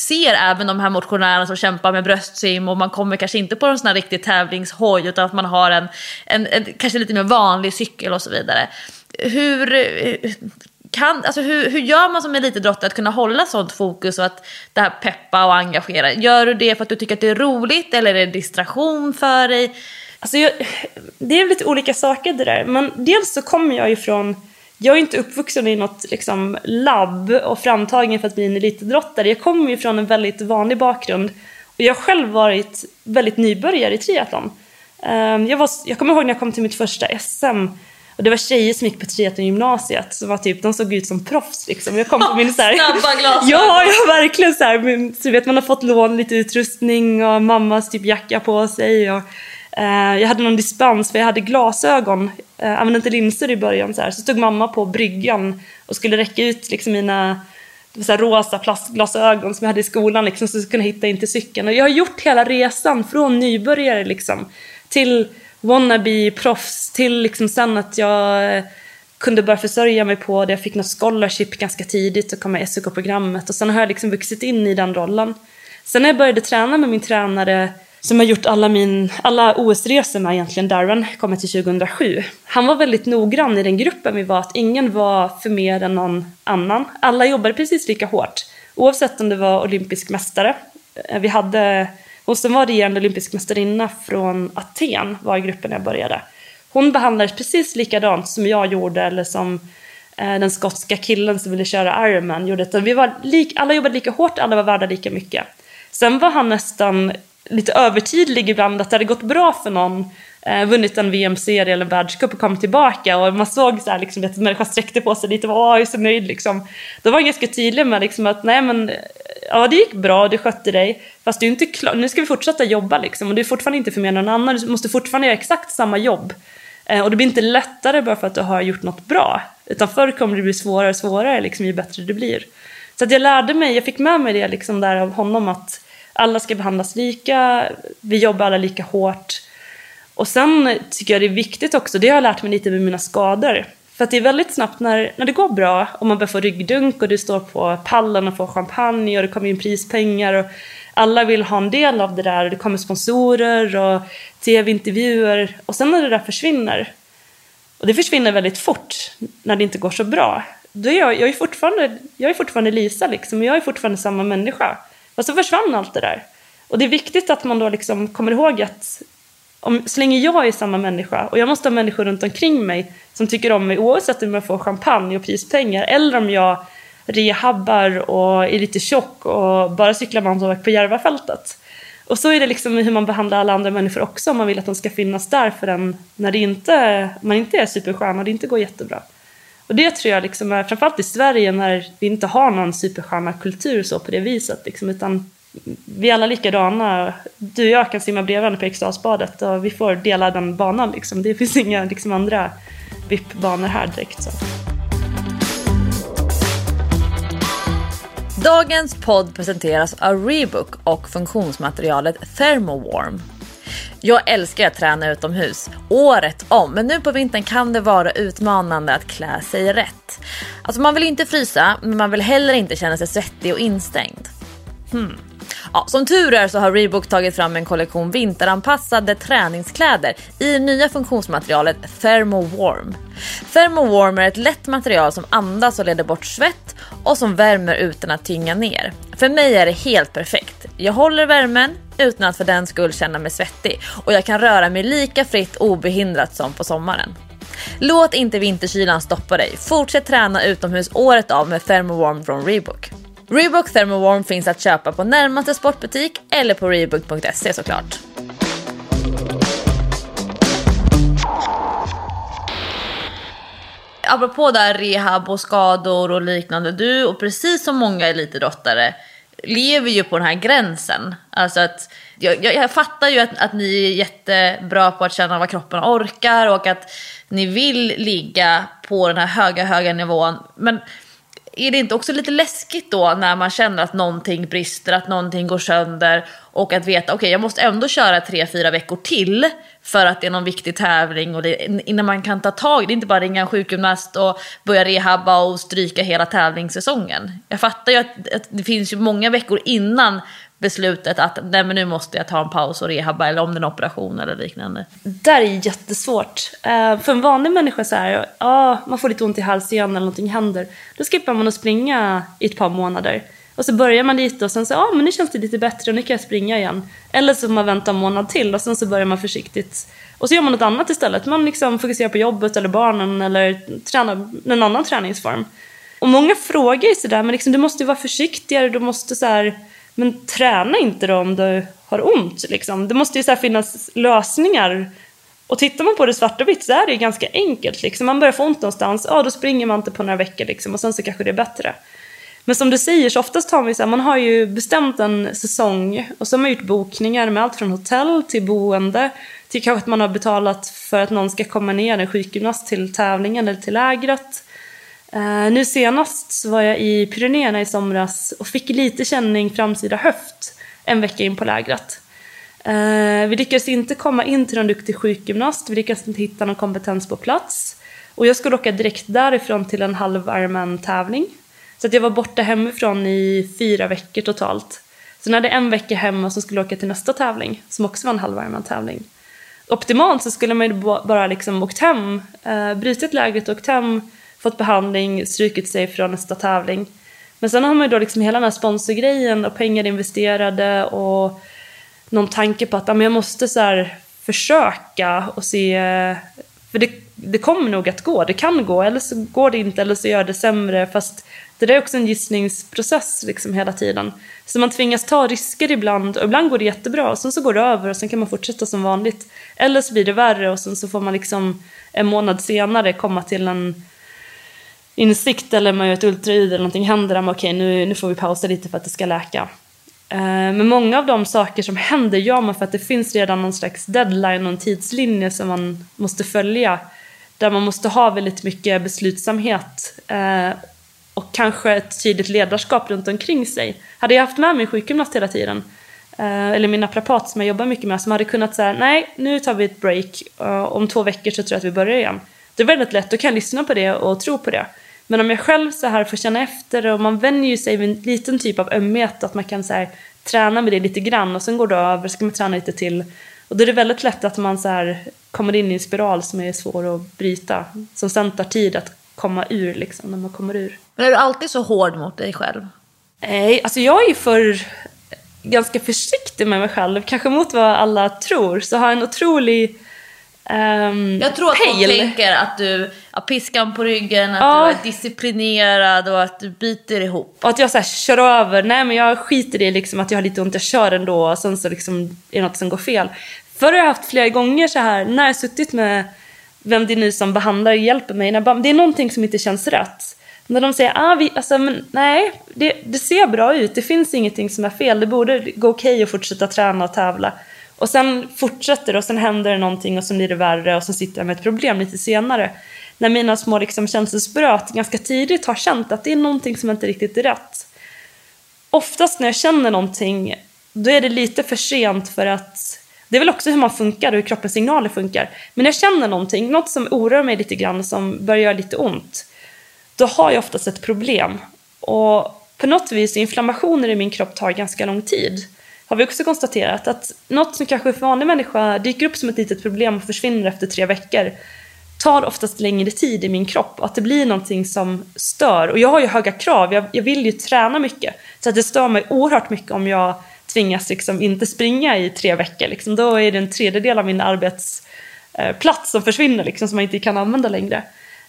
ser även de här motionärerna som kämpar med bröstsim och man kommer kanske inte på en sån här riktig tävlingshoj utan att man har en, en, en kanske lite mer vanlig cykel och så vidare. Hur, kan, alltså hur, hur gör man som elitidrottare att kunna hålla sånt fokus och att det här peppa och engagera? Gör du det för att du tycker att det är roligt eller är det distraktion för dig? Alltså jag, det är lite olika saker det där. Men dels så kommer jag ifrån, jag är inte uppvuxen i något liksom, labb och framtagen för att bli en elitidrottare. Jag kommer ju från en väldigt vanlig bakgrund. Och jag har själv varit väldigt nybörjare i triathlon. Ehm, jag, var, jag kommer ihåg när jag kom till mitt första SM och det var tjejer som gick på triathlon-gymnasiet som var typ, de såg ut som proffs liksom. Jag kom på min så här, Snabba glasögon. Ja, ja verkligen så här. men, Så vet man har fått lån lite utrustning och mammas typ jacka på sig och eh, jag hade någon dispens för jag hade glasögon, eh, använde inte linser i början så här. Så stod mamma på bryggan och skulle räcka ut liksom mina så här rosa plastglasögon som jag hade i skolan liksom, så jag kunna hitta in till cykeln. Och jag har gjort hela resan från nybörjare liksom, till wannabe proffs till liksom sen att jag eh, kunde börja försörja mig på det. Jag fick något scholarship ganska tidigt och kom med i SOK-programmet och sen har jag liksom vuxit in i den rollen. Sen när jag började träna med min tränare som har gjort alla, min, alla OS-resor med egentligen, Darren, kommer till 2007. Han var väldigt noggrann i den gruppen vi var, att ingen var för mer än någon annan. Alla jobbade precis lika hårt, oavsett om det var olympisk mästare. Eh, vi hade, och sen var regerande olympisk mästarinna från Aten, var i gruppen jag började. Hon behandlades precis likadant som jag gjorde, eller som eh, den skotska killen som ville köra Ironman gjorde. Så vi var lik, alla jobbade lika hårt, alla var värda lika mycket. Sen var han nästan lite övertydlig ibland att det hade gått bra för någon, eh, vunnit en VM-serie eller en världscup och kom tillbaka och man såg så här, liksom, att människan sträckte på sig lite och var så nöjd liksom. Då var han ganska tydlig med liksom, att nej men ja det gick bra, du skötte dig, fast du är inte klar, nu ska vi fortsätta jobba liksom och du är fortfarande inte förmedlad än någon annan, du måste fortfarande göra exakt samma jobb. Eh, och det blir inte lättare bara för att du har gjort något bra, utan förr kommer det bli svårare och svårare liksom, ju bättre du blir. Så att jag lärde mig, jag fick med mig det liksom där av honom att alla ska behandlas lika, vi jobbar alla lika hårt. Och sen tycker jag det är viktigt också, det har jag lärt mig lite med mina skador. För att det är väldigt snabbt när, när det går bra och man börjar få ryggdunk och du står på pallen och får champagne och det kommer in prispengar och alla vill ha en del av det där och det kommer sponsorer och tv-intervjuer och sen när det där försvinner och det försvinner väldigt fort när det inte går så bra. Då är jag, jag, är fortfarande, jag är fortfarande Lisa liksom, jag är fortfarande samma människa. Och så försvann allt det där. Och det är viktigt att man då liksom kommer ihåg att om, så länge jag är samma människa och jag måste ha människor runt omkring mig som tycker om mig oavsett om jag får champagne och prispengar eller om jag rehabbar och är lite tjock och bara cyklar mountainbike på Järvafältet. Och så är det liksom hur man behandlar alla andra människor också om man vill att de ska finnas där för en när det inte, man inte är superstjärna och det inte går jättebra. Och det tror jag liksom är, framförallt i Sverige när vi inte har någon superstjärna-kultur så på det viset liksom, utan vi är alla likadana. Du och jag kan simma bredvid varandra på Eriksdalsbadet och vi får dela den banan liksom. Det finns inga liksom, andra VIP-banor här direkt så. Dagens podd presenteras av Rebook och funktionsmaterialet Thermowarm. Jag älskar att träna utomhus året om, men nu på vintern kan det vara utmanande att klä sig rätt. Alltså man vill inte frysa, men man vill heller inte känna sig svettig och instängd. Hmm. Ja, som tur är så har Reebok tagit fram en kollektion vinteranpassade träningskläder i nya funktionsmaterialet Thermowarm. Thermowarm är ett lätt material som andas och leder bort svett och som värmer utan att tynga ner. För mig är det helt perfekt. Jag håller värmen utan att för den skull känna mig svettig och jag kan röra mig lika fritt obehindrat som på sommaren. Låt inte vinterkylan stoppa dig. Fortsätt träna utomhus året av med Thermowarm från Reebok. Reebok Thermowarm finns att köpa på närmaste sportbutik eller på Reebok.se såklart. Apropå där rehab och skador och liknande. Du och precis som många elitidrottare lever ju på den här gränsen. Alltså att jag, jag, jag fattar ju att, att ni är jättebra på att känna vad kroppen orkar och att ni vill ligga på den här höga, höga nivån. Men är det inte också lite läskigt då när man känner att någonting brister, att någonting går sönder och att veta okej okay, jag måste ändå köra tre, fyra veckor till för att det är någon viktig tävling och det, innan man kan ta tag det är inte bara ringa en sjukgymnast och börja rehabba och stryka hela tävlingssäsongen. Jag fattar ju att, att det finns ju många veckor innan beslutet att nej men nu måste jag ta en paus och rehabba eller om det är en operation eller liknande. Det där är jättesvårt. Eh, för en vanlig människa så här, ja, man får lite ont i halsen eller någonting händer. Då skippar man att springa i ett par månader. Och så börjar man lite och sen så, ja men nu känns det lite bättre och nu kan jag springa igen. Eller så får man vänta en månad till och sen så börjar man försiktigt. Och så gör man något annat istället. Man liksom fokuserar på jobbet eller barnen eller tränar en annan träningsform. Och många frågar ju sådär, men liksom, du måste ju vara försiktigare, du måste så här, men träna inte då om du har ont. Liksom. Det måste ju så finnas lösningar Och tittar man på det svart och vitt så är det ju ganska enkelt. Liksom. Man börjar få ont någonstans, ja då springer man inte på några veckor liksom, och sen så kanske det är bättre. Men som du säger så oftast har man, så här, man har ju bestämt en säsong och så har man gjort bokningar med allt från hotell till boende till kanske att man har betalat för att någon ska komma ner, en sjukgymnast, till tävlingen eller till lägret. Uh, nu senast så var jag i Pyrenéerna i somras och fick lite känning framsida höft en vecka in på lägret. Uh, vi lyckades inte komma in till någon duktig sjukgymnast, vi lyckades inte hitta någon kompetens på plats. Och jag skulle åka direkt därifrån till en halv Ironman-tävling. Så att jag var borta hemifrån i fyra veckor totalt. Sen hade jag en vecka hemma som skulle åka till nästa tävling, som också var en halv Ironman-tävling. Optimalt så skulle man ju bara liksom åkt hem, uh, brutit lägret, och åkt hem, fått behandling, strukit sig från nästa tävling. Men sen har man ju då liksom hela den här sponsorgrejen och pengar investerade och någon tanke på att ja, men jag måste så här försöka och se, för det, det kommer nog att gå, det kan gå, eller så går det inte eller så gör det sämre fast det där är också en gissningsprocess liksom hela tiden. Så man tvingas ta risker ibland och ibland går det jättebra och sen så går det över och sen kan man fortsätta som vanligt. Eller så blir det värre och sen så får man liksom en månad senare komma till en insikt eller man gör ett ultraljud eller någonting händer, där man okej okay, nu, nu får vi pausa lite för att det ska läka. Eh, men många av de saker som händer gör man för att det finns redan någon slags deadline och en tidslinje som man måste följa. Där man måste ha väldigt mycket beslutsamhet eh, och kanske ett tydligt ledarskap runt omkring sig. Hade jag haft med mig sjukgymnast hela tiden, eh, eller min naprapat som jag jobbar mycket med, som hade kunnat säga nej, nu tar vi ett break, om två veckor så tror jag att vi börjar igen. Det är väldigt lätt, då kan jag lyssna på det och tro på det. Men om jag själv så här får känna efter och man vänjer sig vid en liten typ av ömhet att man kan så här, träna med det lite grann och sen går det över, så ska man träna lite till. Och då är det väldigt lätt att man så här, kommer in i en spiral som är svår att bryta. Som sen tar tid att komma ur liksom, när man kommer ur. Men är du alltid så hård mot dig själv? Nej, alltså jag är ju för ganska försiktig med mig själv, kanske mot vad alla tror. Så har jag en otrolig Um, jag tror att folk tänker att du har piskan på ryggen, att ja. du är disciplinerad och att du biter ihop. Och att jag så här, kör över. Nej men jag skiter i liksom att jag har lite ont, jag kör ändå och sen så liksom är det något som går fel. Förr har jag haft flera gånger så här när jag suttit med vem det är nu som behandlar och hjälper mig. När det är någonting som inte känns rätt. När de säger ah, vi, alltså, men, nej, det, det ser bra ut, det finns ingenting som är fel, det borde gå okej okay att fortsätta träna och tävla. Och sen fortsätter det och sen händer det någonting och så blir det värre och så sitter jag med ett problem lite senare. När mina små liksom, känselspröt ganska tidigt har känt att det är någonting som inte riktigt är rätt. Oftast när jag känner någonting, då är det lite för sent för att det är väl också hur man funkar och hur kroppens signaler funkar. Men när jag känner någonting, något som oroar mig lite grann, som börjar göra lite ont, då har jag oftast ett problem. Och på något vis, inflammationer i min kropp tar ganska lång tid har vi också konstaterat att något som kanske för vanlig människa dyker upp som ett litet problem och försvinner efter tre veckor tar oftast längre tid i min kropp och att det blir någonting som stör. Och jag har ju höga krav, jag, jag vill ju träna mycket. Så att det stör mig oerhört mycket om jag tvingas liksom inte springa i tre veckor. Liksom. Då är det en tredjedel av min arbetsplats eh, som försvinner liksom, som man inte kan använda längre.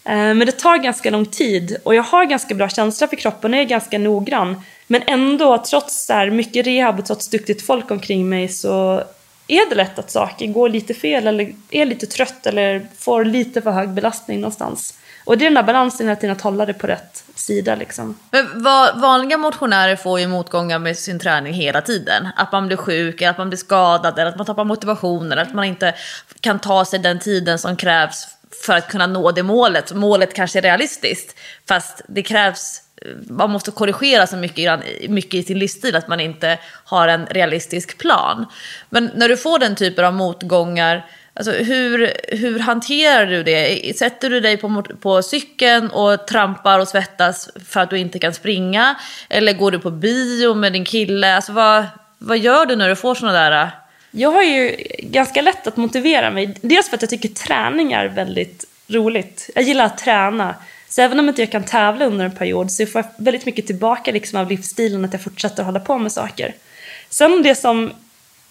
Eh, men det tar ganska lång tid och jag har ganska bra känsla för kroppen och är ganska noggrann. Men ändå, trots så här mycket rehab och trots duktigt folk omkring mig så är det lätt att saker går lite fel eller är lite trött eller får lite för hög belastning någonstans. Och det är den där balansen hela tiden att hålla det på rätt sida liksom. Men vanliga motionärer får ju motgångar med sin träning hela tiden. Att man blir sjuk, eller att man blir skadad, eller att man tappar motivationen, eller att man inte kan ta sig den tiden som krävs för att kunna nå det målet. Målet kanske är realistiskt, fast det krävs man måste korrigera så mycket, mycket i sin livsstil att man inte har en realistisk plan. Men när du får den typen av motgångar, alltså hur, hur hanterar du det? Sätter du dig på, på cykeln och trampar och svettas för att du inte kan springa? Eller går du på bio med din kille? Alltså vad, vad gör du när du får sådana där... Äh? Jag har ju ganska lätt att motivera mig. Dels för att jag tycker träning är väldigt roligt. Jag gillar att träna. Så även om inte jag kan tävla under en period så får jag väldigt mycket tillbaka liksom av livsstilen att jag fortsätter hålla på med saker. Sen det som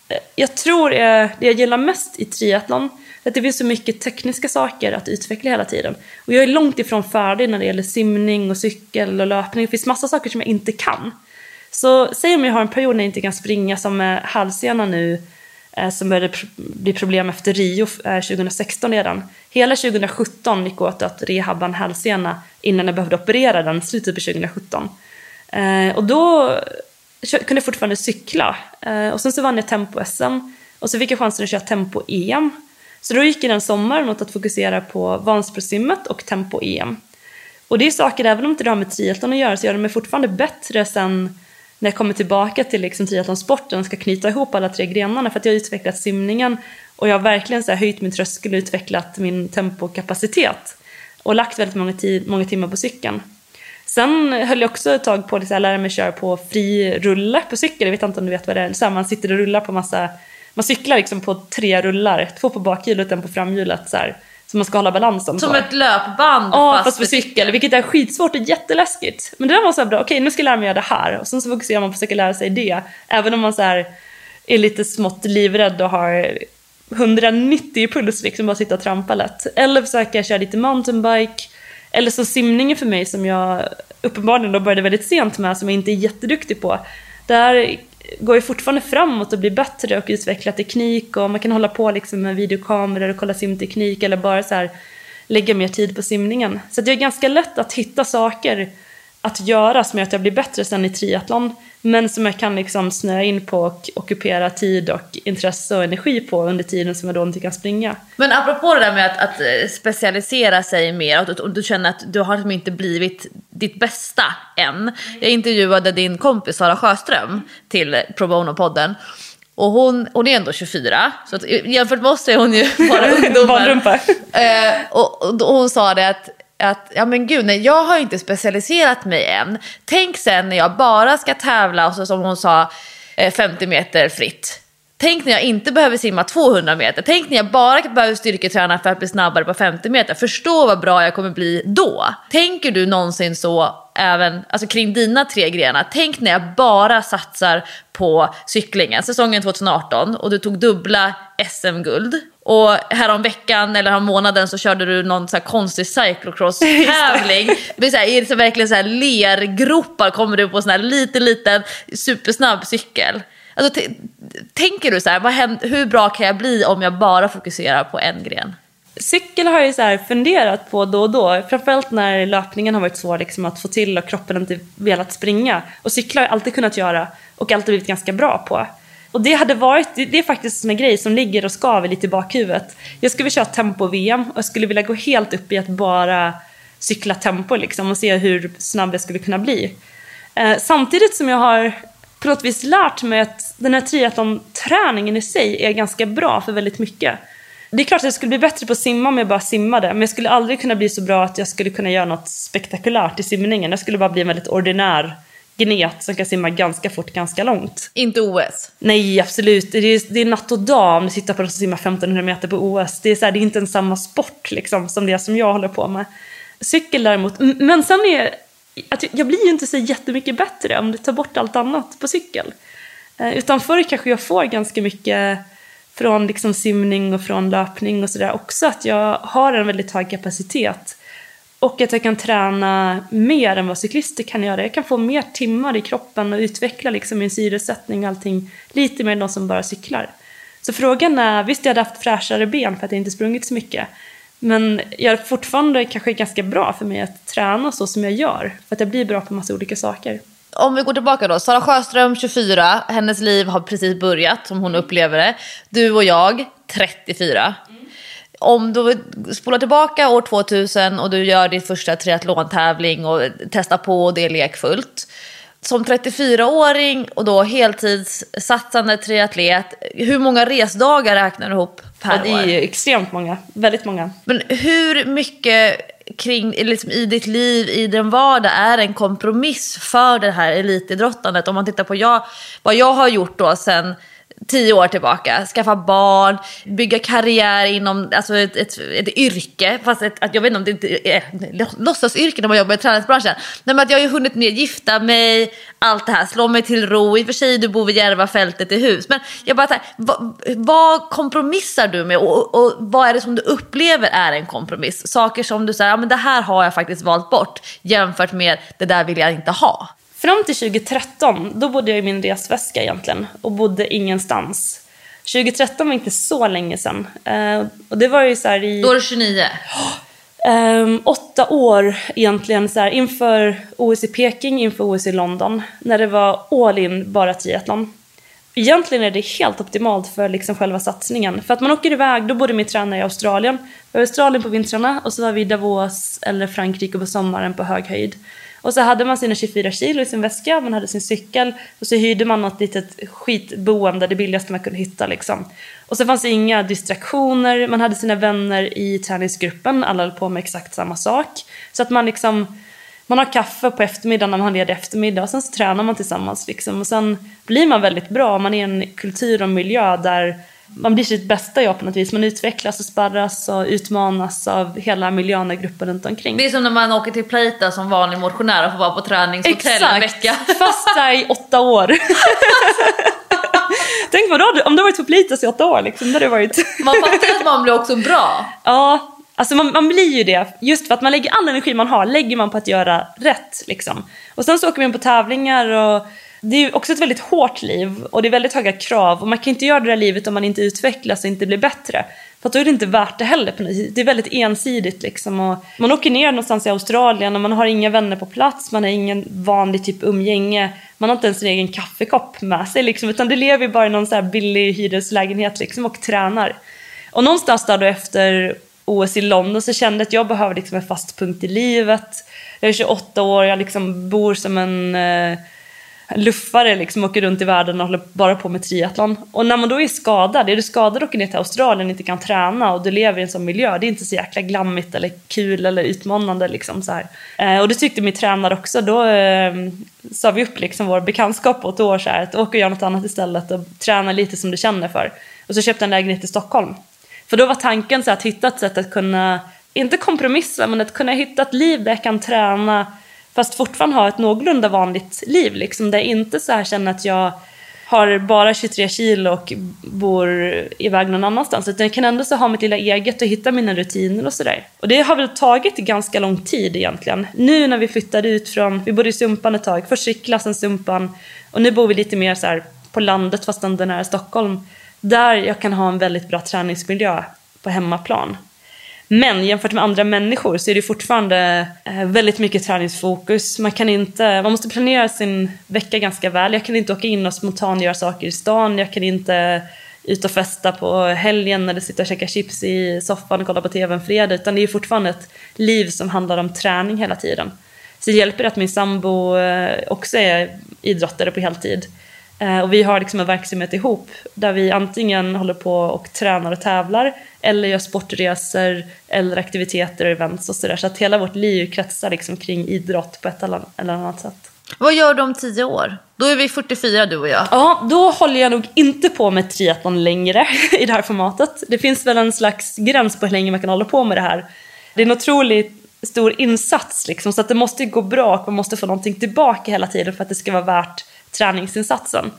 eh, jag tror är det jag gillar mest i triathlon att det finns så mycket tekniska saker att utveckla hela tiden. Och jag är långt ifrån färdig när det gäller simning och cykel och löpning. Det finns massa saker som jag inte kan. Så säg om jag har en period när jag inte kan springa som med halsena nu Eh, som började bli problem efter Rio eh, 2016 redan. Hela 2017 gick åt att rehabba en hälsena innan jag behövde operera den slutet på 2017. Eh, och då kunde jag fortfarande cykla. Och sen så vann jag tempo-SM och så fick jag chansen att köra tempo-EM. Så då gick jag den sommaren åt att fokusera på Vansbrosimmet och tempo-EM. Och det är saker, även om inte det har med triathlon att göra, så gör det mig fortfarande bättre sen när jag kommer tillbaka till liksom triathlonsporten och ska knyta ihop alla tre grenarna. För att jag har utvecklat simningen och jag har verkligen så här höjt min tröskel och utvecklat min tempokapacitet. Och lagt väldigt många, många timmar på cykeln. Sen höll jag också ett tag på liksom, att lära mig köra på fri rulle på cykel. Jag vet inte om du vet vad det är. Så här, man sitter och rullar på massa... Man cyklar liksom på tre rullar. Två på bakhjulet och en på framhjulet. Så här, som man ska hålla balansen Som på. ett löpband Ja, fast, fast på cykel, vilket är skitsvårt och jätteläskigt. Men det där var så här bra, okej nu ska jag lära mig göra det här. Och sen så fokuserar man på att försöka lära sig det. Även om man så här är lite smått livrädd och har 190 i puls liksom, bara sitta och trampa lätt. Eller försöka köra lite mountainbike. Eller så simningen för mig som jag uppenbarligen då började väldigt sent med, som jag inte är jätteduktig på. Där går ju fortfarande framåt och blir bättre och utvecklar teknik och man kan hålla på liksom med videokameror och kolla simteknik eller bara så här lägga mer tid på simningen. Så det är ganska lätt att hitta saker att göra som gör att jag blir bättre sen i triathlon. Men som jag kan liksom snöa in på och ockupera tid och intresse och energi på under tiden som jag då inte kan springa. Men apropå det där med att, att eh, specialisera sig mer och du, och du känner att du har liksom inte blivit ditt bästa än. Jag intervjuade din kompis Sara Sjöström till Pro Bono-podden. Och hon, hon är ändå 24, så att jämfört med oss är hon ju bara ungdomar. Eh, och, och, hon sa det att, att ja men gud, nej, jag har inte specialiserat mig än. Tänk sen när jag bara ska tävla, och så, som hon sa, eh, 50 meter fritt. Tänk när jag inte behöver simma 200 meter. Tänk när jag bara behöver styrketräna för att bli snabbare på 50 meter. Förstå vad bra jag kommer bli då. Tänker du någonsin så även alltså kring dina tre grenar? Tänk när jag bara satsar på cyklingen. Säsongen 2018 och du tog dubbla SM-guld. Och härom veckan eller härom månaden så körde du någon så här konstig cyclocross-tävling. Det blir så här, så verkligen så här lergropar kommer du på sån här liten, liten supersnabb cykel. Alltså, tänker du så här, vad händer, hur bra kan jag bli om jag bara fokuserar på en gren? Cykel har jag så här funderat på då och då. Framförallt när löpningen har varit svår liksom, att få till och kroppen inte velat springa. Och cykla har jag alltid kunnat göra och alltid blivit ganska bra på. Och det hade varit, det är faktiskt en grej som ligger och skaver lite i bakhuvudet. Jag skulle vilja köra tempo-VM och jag skulle vilja gå helt upp i att bara cykla tempo liksom och se hur snabb jag skulle kunna bli. Eh, samtidigt som jag har på något vis lärt mig att den här triathlon-träningen i sig är ganska bra för väldigt mycket. Det är klart att jag skulle bli bättre på att simma om jag bara simmade, men jag skulle aldrig kunna bli så bra att jag skulle kunna göra något spektakulärt i simningen. Jag skulle bara bli en väldigt ordinär gnet som kan simma ganska fort, ganska långt. Inte OS. Nej, absolut. Det är, det är natt och dag om du tittar på de som simmar 1500 meter på OS. Det är, så här, det är inte en samma sport liksom, som det som jag håller på med. Cykel däremot. Men sen är att jag blir ju inte så jättemycket bättre om du tar bort allt annat på cykel. Eh, Utan förr kanske jag får ganska mycket från liksom simning och från löpning och sådär också. Att jag har en väldigt hög kapacitet. Och att jag kan träna mer än vad cyklister kan göra. Jag kan få mer timmar i kroppen och utveckla liksom min syresättning och allting lite mer än de som bara cyklar. Så frågan är, visst jag hade haft fräschare ben för att jag inte sprungit så mycket. Men jag är fortfarande kanske ganska bra för mig att träna så som jag gör. För att jag blir bra på massa olika saker. Om vi går tillbaka då. Sara Sjöström 24, hennes liv har precis börjat som hon upplever det. Du och jag 34. Om du spolar tillbaka år 2000 och du gör din första triathlon-tävling och testar på och det är lekfullt. Som 34-åring och då heltidssatsande triatlet, hur många resdagar räknar du ihop per Ja, det år? är ju extremt många, väldigt många. Men hur mycket kring, liksom, i ditt liv, i din vardag, är en kompromiss för det här elitidrottandet? Om man tittar på jag, vad jag har gjort då sen tio år tillbaka, skaffa barn, bygga karriär inom alltså ett, ett, ett yrke, fast ett, att jag vet inte om det inte är eh, låtsasyrke när man jobbar i träningsbranschen. Nej, men att jag har ju hunnit med gifta mig, allt det här, slå mig till ro. I och för sig du bor vid Järvafältet i hus, men jag bara här, vad, vad kompromissar du med och, och vad är det som du upplever är en kompromiss? Saker som du säger, ja men det här har jag faktiskt valt bort jämfört med det där vill jag inte ha. Fram till 2013, då bodde jag i min resväska egentligen och bodde ingenstans. 2013 var inte så länge sedan. Eh, och det var ju så här i... Då är du 29. Um, åtta år egentligen så här, inför OS i Peking, inför OS i London. När det var all in bara triathlon. Egentligen är det helt optimalt för liksom själva satsningen. För att man åker iväg, då bodde min tränare i Australien. Vi var i Australien på vintrarna och så var vi i Davos eller Frankrike på sommaren på hög höjd. Och så hade man sina 24 kilo i sin väska, man hade sin cykel och så hyrde man något litet skitboende, det billigaste man kunde hitta liksom. Och så fanns det inga distraktioner, man hade sina vänner i träningsgruppen, alla höll på med exakt samma sak. Så att man liksom, man har kaffe på eftermiddagen när man har ledig eftermiddag och sen så tränar man tillsammans liksom. Och sen blir man väldigt bra, man är i en kultur och miljö där man blir sitt bästa jag på något vis. Man utvecklas och sparras och utmanas av hela miljön och gruppen runt omkring. Det är som när man åker till Plata som vanlig motionär och får vara på träningshotell en vecka. fast där i åtta år. Tänk vad om du har varit på Plitas i åtta år. Liksom, det varit... man fattar att man blir också bra. Ja, alltså man, man, blir ju det. Just för att man lägger all energi man har lägger man på att göra rätt. Liksom. Och sen så åker man på tävlingar och det är också ett väldigt hårt liv och det är väldigt höga krav och man kan inte göra det där livet om man inte utvecklas och inte blir bättre. För då är det inte värt det heller. Det är väldigt ensidigt liksom. Och man åker ner någonstans i Australien och man har inga vänner på plats, man har ingen vanlig typ umgänge. Man har inte ens sin egen kaffekopp med sig liksom, utan du lever bara i någon så här billig hyreslägenhet liksom och tränar. Och någonstans där då efter OS i London så kände jag att jag behöver liksom en fast punkt i livet. Jag är 28 år, jag liksom bor som en eh, luffare liksom åker runt i världen och håller bara på med triathlon. Och när man då är skadad, är du skadad och åker ner till Australien och inte kan träna och du lever i en sån miljö, det är inte så jäkla glammigt eller kul eller utmanande liksom så eh, och det tyckte min tränare också, då eh, sa vi upp liksom vår bekantskap på ett år så här, att åka och göra något annat istället och träna lite som du känner för. Och så köpte jag en lägenhet i Stockholm. För då var tanken så att hitta ett sätt att kunna, inte kompromissa, men att kunna hitta ett liv där jag kan träna Fast fortfarande ha ett någorlunda vanligt liv. Liksom, där jag inte så här känner att jag har bara 23 kilo och bor iväg någon annanstans. Utan jag kan ändå så ha mitt lilla eget och hitta mina rutiner och sådär. Och det har väl tagit ganska lång tid egentligen. Nu när vi flyttade ut från, vi bodde i Sumpan ett tag, först Sickla, sen Sumpan. Och nu bor vi lite mer så här på landet fast ändå nära Stockholm. Där jag kan ha en väldigt bra träningsmiljö på hemmaplan. Men jämfört med andra människor så är det fortfarande eh, väldigt mycket träningsfokus. Man, kan inte, man måste planera sin vecka ganska väl. Jag kan inte åka in och spontant göra saker i stan. Jag kan inte ut och festa på helgen eller sitta och käka chips i soffan och kolla på tv en fredag. Utan det är fortfarande ett liv som handlar om träning hela tiden. Så det hjälper att min sambo eh, också är idrottare på heltid. Eh, och vi har liksom en verksamhet ihop där vi antingen håller på och tränar och tävlar eller gör sportresor eller aktiviteter och events och sådär. Så att hela vårt liv kretsar liksom kring idrott på ett eller annat sätt. Vad gör du om tio år? Då är vi 44 du och jag. Ja, då håller jag nog inte på med triathlon längre i det här formatet. Det finns väl en slags gräns på hur länge man kan hålla på med det här. Det är en otroligt stor insats liksom, så att det måste gå bra och man måste få någonting tillbaka hela tiden för att det ska vara värt träningsinsatsen.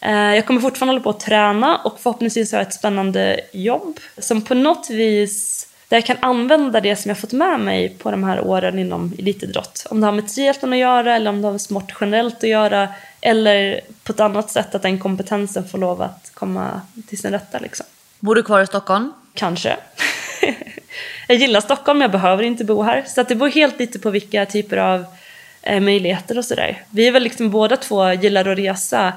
Eh, jag kommer fortfarande hålla på att träna och förhoppningsvis ha ett spännande jobb som på något vis där jag kan använda det som jag fått med mig på de här åren inom elitidrott. Om det har med triathlon att göra eller om det har med sport generellt att göra eller på ett annat sätt att den kompetensen får lov att komma till sin rätta. Liksom. Bor du kvar i Stockholm? Kanske. jag gillar Stockholm, jag behöver inte bo här. Så det beror helt lite på vilka typer av eh, möjligheter och sådär. Vi är väl liksom båda två gillar att resa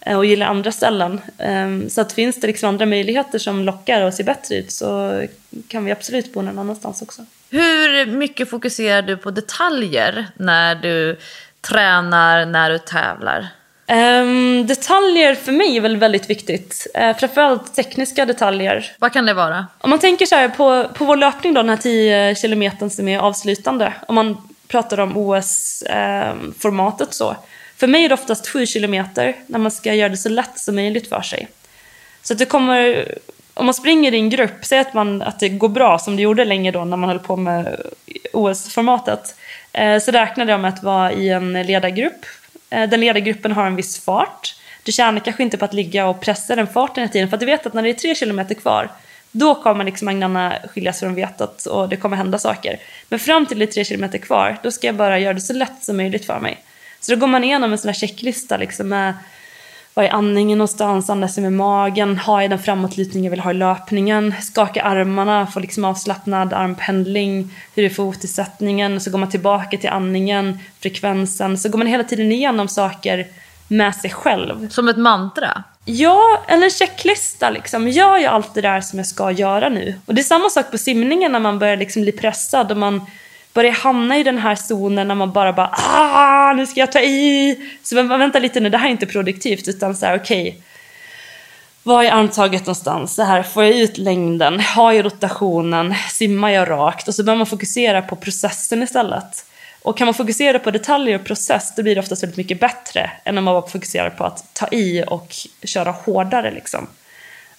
eh, och gillar andra ställen. Um, så att finns det liksom andra möjligheter som lockar och ser bättre ut så kan vi absolut bo någon annanstans också. Hur mycket fokuserar du på detaljer när du tränar, när du tävlar? Um, detaljer för mig är väl väldigt viktigt. Uh, framförallt tekniska detaljer. Vad kan det vara? Om man tänker så här på, på vår löpning då, den här 10 kilometern som är avslutande. Om man pratar om OS-formatet ehm, så. För mig är det oftast 7 kilometer när man ska göra det så lätt som möjligt för sig. Så att det kommer, om man springer i en grupp, säg att, man, att det går bra som det gjorde länge då när man höll på med OS-formatet. Eh, så räknade jag med att vara i en ledargrupp. Eh, den ledargruppen har en viss fart. Du tjänar kanske inte på att ligga och pressa den farten hela tiden för att du vet att när det är 3 kilometer kvar då kommer liksom agnarna skiljas från vetet och det kommer hända saker. Men fram till det är tre kilometer kvar, då ska jag bara göra det så lätt som möjligt för mig. Så då går man igenom en sån här checklista liksom med var är andningen någonstans? Andas jag med magen? Har jag den framåtlutning jag vill ha i löpningen? Skaka armarna, få liksom avslappnad armpendling. Hur är fotisättningen? Så går man tillbaka till andningen, frekvensen. Så går man hela tiden igenom saker med sig själv. Som ett mantra? Ja, eller en checklista liksom. Gör jag allt det där som jag ska göra nu? Och det är samma sak på simningen när man börjar liksom bli pressad och man börjar hamna i den här zonen när man bara bara ah, nu ska jag ta i. Så man väntar lite nu, det här är inte produktivt utan så här okej. Okay, var är armtaget någonstans? Det här, får jag ut längden? Har jag rotationen? Simmar jag rakt? Och så börjar man fokusera på processen istället. Och kan man fokusera på detaljer och process då blir det oftast väldigt mycket bättre än om man bara fokuserar på att ta i och köra hårdare. Liksom.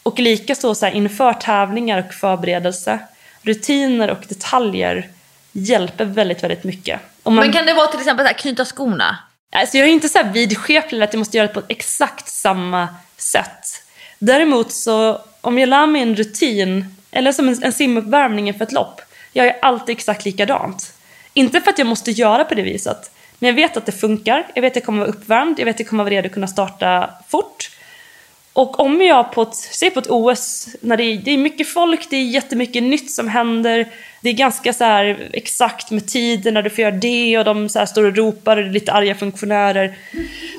Och likaså så här, inför tävlingar och förberedelse, rutiner och detaljer hjälper väldigt, väldigt mycket. Man... Men kan det vara till exempel att knyta skorna? Alltså jag är inte så här vidskeplig att jag måste göra det på exakt samma sätt. Däremot så om jag lär mig en rutin, eller som en, en simuppvärmning inför ett lopp, jag gör alltid exakt likadant. Inte för att jag måste göra på det viset, men jag vet att det funkar. Jag vet att jag kommer vara uppvärmd, jag vet att jag kommer vara redo att kunna starta fort. Och om jag på ett, säg på ett OS, när det är, det är mycket folk, det är jättemycket nytt som händer, det är ganska så här exakt med tiden när du får göra det och de så här står och ropar och det är lite arga funktionärer.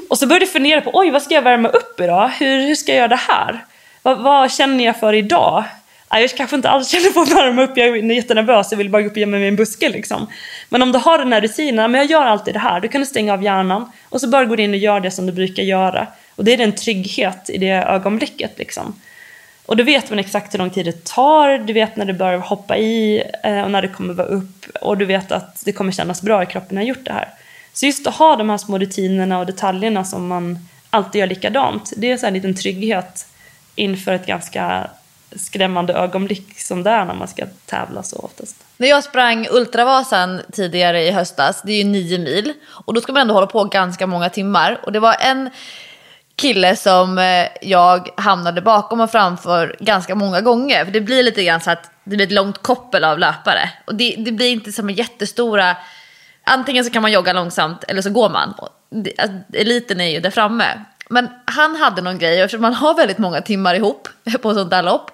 Och så börjar du fundera på, oj vad ska jag värma upp idag? Hur, hur ska jag göra det här? Vad, vad känner jag för idag? Jag kanske inte alls känner på att värma upp, jag är jättenervös, jag vill bara gå upp och gömma mig i en buske liksom. Men om du har den här rutinen, men jag gör alltid det här, då kan du stänga av hjärnan och så bara går du in och gör det som du brukar göra. Och det är en trygghet i det ögonblicket liksom. Och då vet man exakt hur lång tid det tar, du vet när du börjar hoppa i eh, och när det kommer vara upp och du vet att det kommer kännas bra i kroppen när jag gjort det här. Så just att ha de här små rutinerna och detaljerna som man alltid gör likadant, det är så en liten trygghet inför ett ganska skrämmande ögonblick som det är när man ska tävla så oftast. När jag sprang Ultravasan tidigare i höstas, det är ju nio mil, och då ska man ändå hålla på ganska många timmar. Och det var en kille som eh, jag hamnade bakom och framför ganska många gånger. För det blir lite grann så att det blir ett långt koppel av löpare. Och det, det blir inte som en jättestora, antingen så kan man jogga långsamt eller så går man. Alltså, eliten är ju där framme. Men han hade någon grej, eftersom man har väldigt många timmar ihop på sånt där lopp.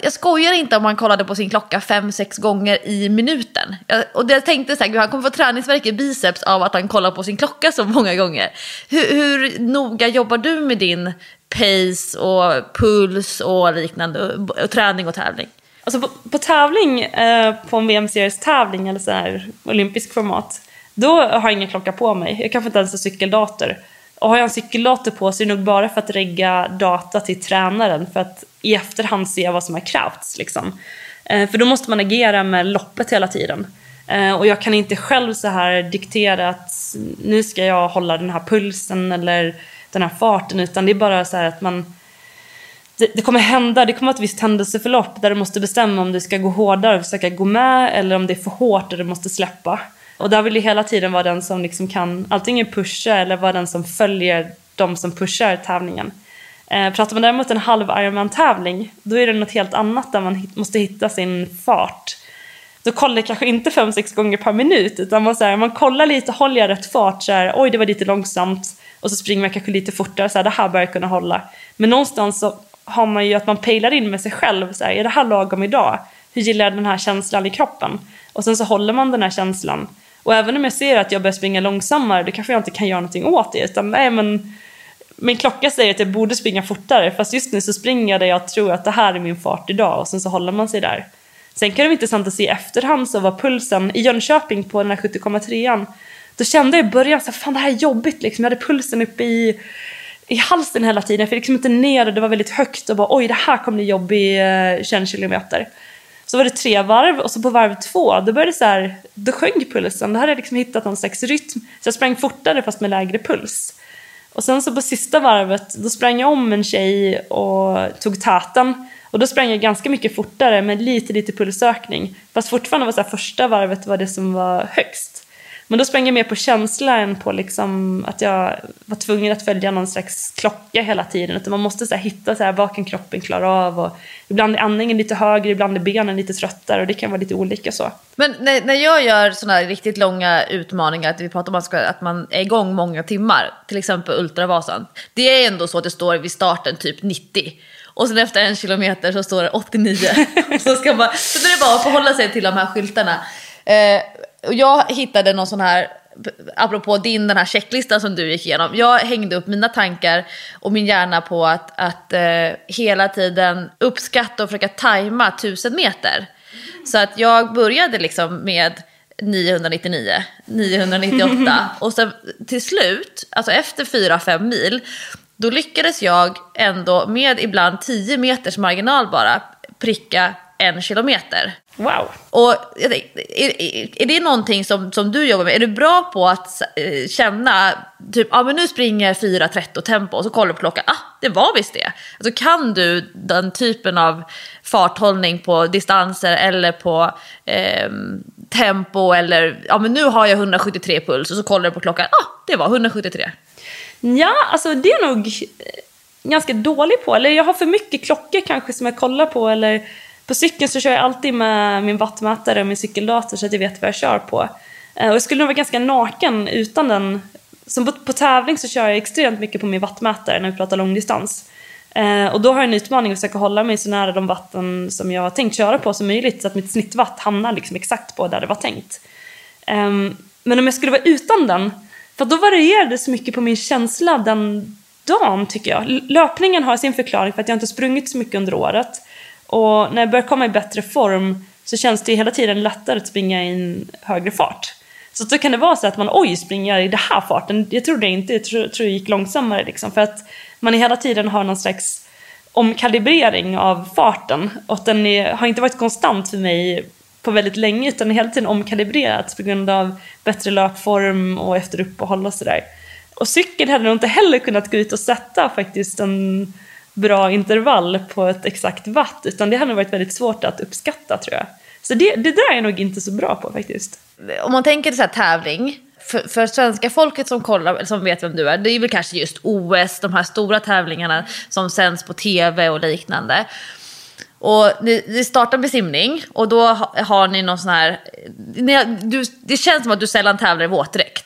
Jag skojar inte om han kollade på sin klocka fem, sex gånger i minuten. och jag tänkte så här, han kommer få träningsvärk i biceps av att han kollar på sin klocka så många gånger. Hur, hur noga jobbar du med din pace och puls och liknande, och träning och tävling? Alltså på, på tävling, eh, på en VM-series tävling eller så här olympisk format, då har jag ingen klocka på mig. Jag kanske inte ens har cykeldator. Och har jag en cykeldator på så är det nog bara för att regga data till tränaren för att i efterhand se vad som har krävts. Liksom. Eh, för då måste man agera med loppet hela tiden. Eh, och jag kan inte själv så här diktera att nu ska jag hålla den här pulsen eller den här farten utan det är bara så att man det, det, kommer hända, det kommer vara ett visst händelseförlopp där du måste bestämma om du ska gå hårdare och försöka gå med eller om det är för hårt och du måste släppa. Och där vill du hela tiden vara den som liksom kan antingen pusha eller vara den som följer de som pushar tävlingen. Eh, pratar man däremot en halv Ironman-tävling, då är det något helt annat där man måste hitta sin fart. Då kollar jag kanske inte fem sex gånger per minut, utan man, så här, man kollar lite, håller jag rätt fart, så här, oj det var lite långsamt, och så springer man kanske lite fortare, så här, det här bör jag kunna hålla. Men någonstans så har man ju att man pejlar in med sig själv, så här, är det här lagom idag? Hur gillar jag den här känslan i kroppen? Och sen så håller man den här känslan. Och även om jag ser att jag börjar springa långsammare, då kanske jag inte kan göra någonting åt det, utan nej men min klocka säger att jag borde springa fortare fast just nu så springer jag där jag tror att det här är min fart idag och sen så håller man sig där. Sen kan det vara intressant att se i efterhand så var pulsen i Jönköping på den här 70,3an då kände jag i början så fan det här är jobbigt liksom. Jag hade pulsen uppe i, i halsen hela tiden. Jag fick liksom inte ner det, det var väldigt högt och bara oj det här kommer bli jobbig eh, så var det tre varv och så på varv två då började så här, då sjönk pulsen. Då hade jag liksom hittat någon slags rytm. Så jag sprang fortare fast med lägre puls. Och sen så på sista varvet, då sprang jag om en tjej och tog täten. Och då sprang jag ganska mycket fortare med lite, lite pulsökning. Fast fortfarande var så här, första varvet var det som var högst. Men då sprang jag mer på känsla än på liksom att jag var tvungen att följa någon slags klocka hela tiden. Utan man måste så hitta så här, vad kan kroppen klara av. Och ibland är andningen lite högre, ibland är benen lite tröttare och det kan vara lite olika så. Men när, när jag gör sådana här riktigt långa utmaningar, att vi pratar om att, ska, att man är igång många timmar, till exempel Ultravasan. Det är ändå så att det står vid starten typ 90. Och sen efter en kilometer så står det 89. så, ska man, så är det bara att förhålla sig till de här skyltarna. Eh, och jag hittade någon sån här, apropå din den här checklistan som du gick igenom. Jag hängde upp mina tankar och min hjärna på att, att eh, hela tiden uppskatta och försöka tajma 1000 meter. Så att jag började liksom med 999, 998 och sen till slut, alltså efter 4-5 mil, då lyckades jag ändå med ibland 10 meters marginal bara pricka en kilometer. Wow! Och är, är, är det någonting som, som du jobbar med? Är du bra på att eh, känna, typ, ah, men nu springer jag 4.30 tempo och så kollar du på klockan, ah det var visst det. Alltså kan du den typen av farthållning på distanser eller på eh, tempo eller, ja ah, men nu har jag 173 puls och så kollar du på klockan, ah det var 173. Ja, alltså det är nog ganska dålig på. Eller jag har för mycket klockor kanske som jag kollar på. Eller på cykeln så kör jag alltid med min wattmätare och min cykeldator så att jag vet vad jag kör på. Eh, och jag skulle nog vara ganska naken utan den. Som på, på tävling så kör jag extremt mycket på min wattmätare när vi pratar långdistans. Eh, och då har jag en utmaning att försöka hålla mig så nära de vatten som jag har tänkt köra på som möjligt så att mitt snittvatt hamnar liksom exakt på där det var tänkt. Ehm, men om jag skulle vara utan den för då varierade det så mycket på min känsla den dagen tycker jag. Löpningen har sin förklaring för att jag inte sprungit så mycket under året. Och när jag börjar komma i bättre form så känns det hela tiden lättare att springa i en högre fart. Så då kan det vara så att man oj, springer i den här farten? Jag trodde inte, jag tror, tror det gick långsammare liksom. För att man hela tiden har någon slags omkalibrering av farten. Och den är, har inte varit konstant för mig på väldigt länge utan hela tiden omkalibrerats på grund av bättre löpform och efter uppehåll och sådär. Och cykeln hade nog inte heller kunnat gå ut och sätta faktiskt en bra intervall på ett exakt watt utan det hade nog varit väldigt svårt att uppskatta tror jag. Så det, det där är jag nog inte så bra på faktiskt. Om man tänker så här tävling, för, för, svenska folket som kollar, eller som vet vem du är, det är väl kanske just OS, de här stora tävlingarna som sänds på tv och liknande. Och ni, ni startar med simning och då har ni någon sån här... Ni, du, det känns som att du sällan tävlar i våtdräkt.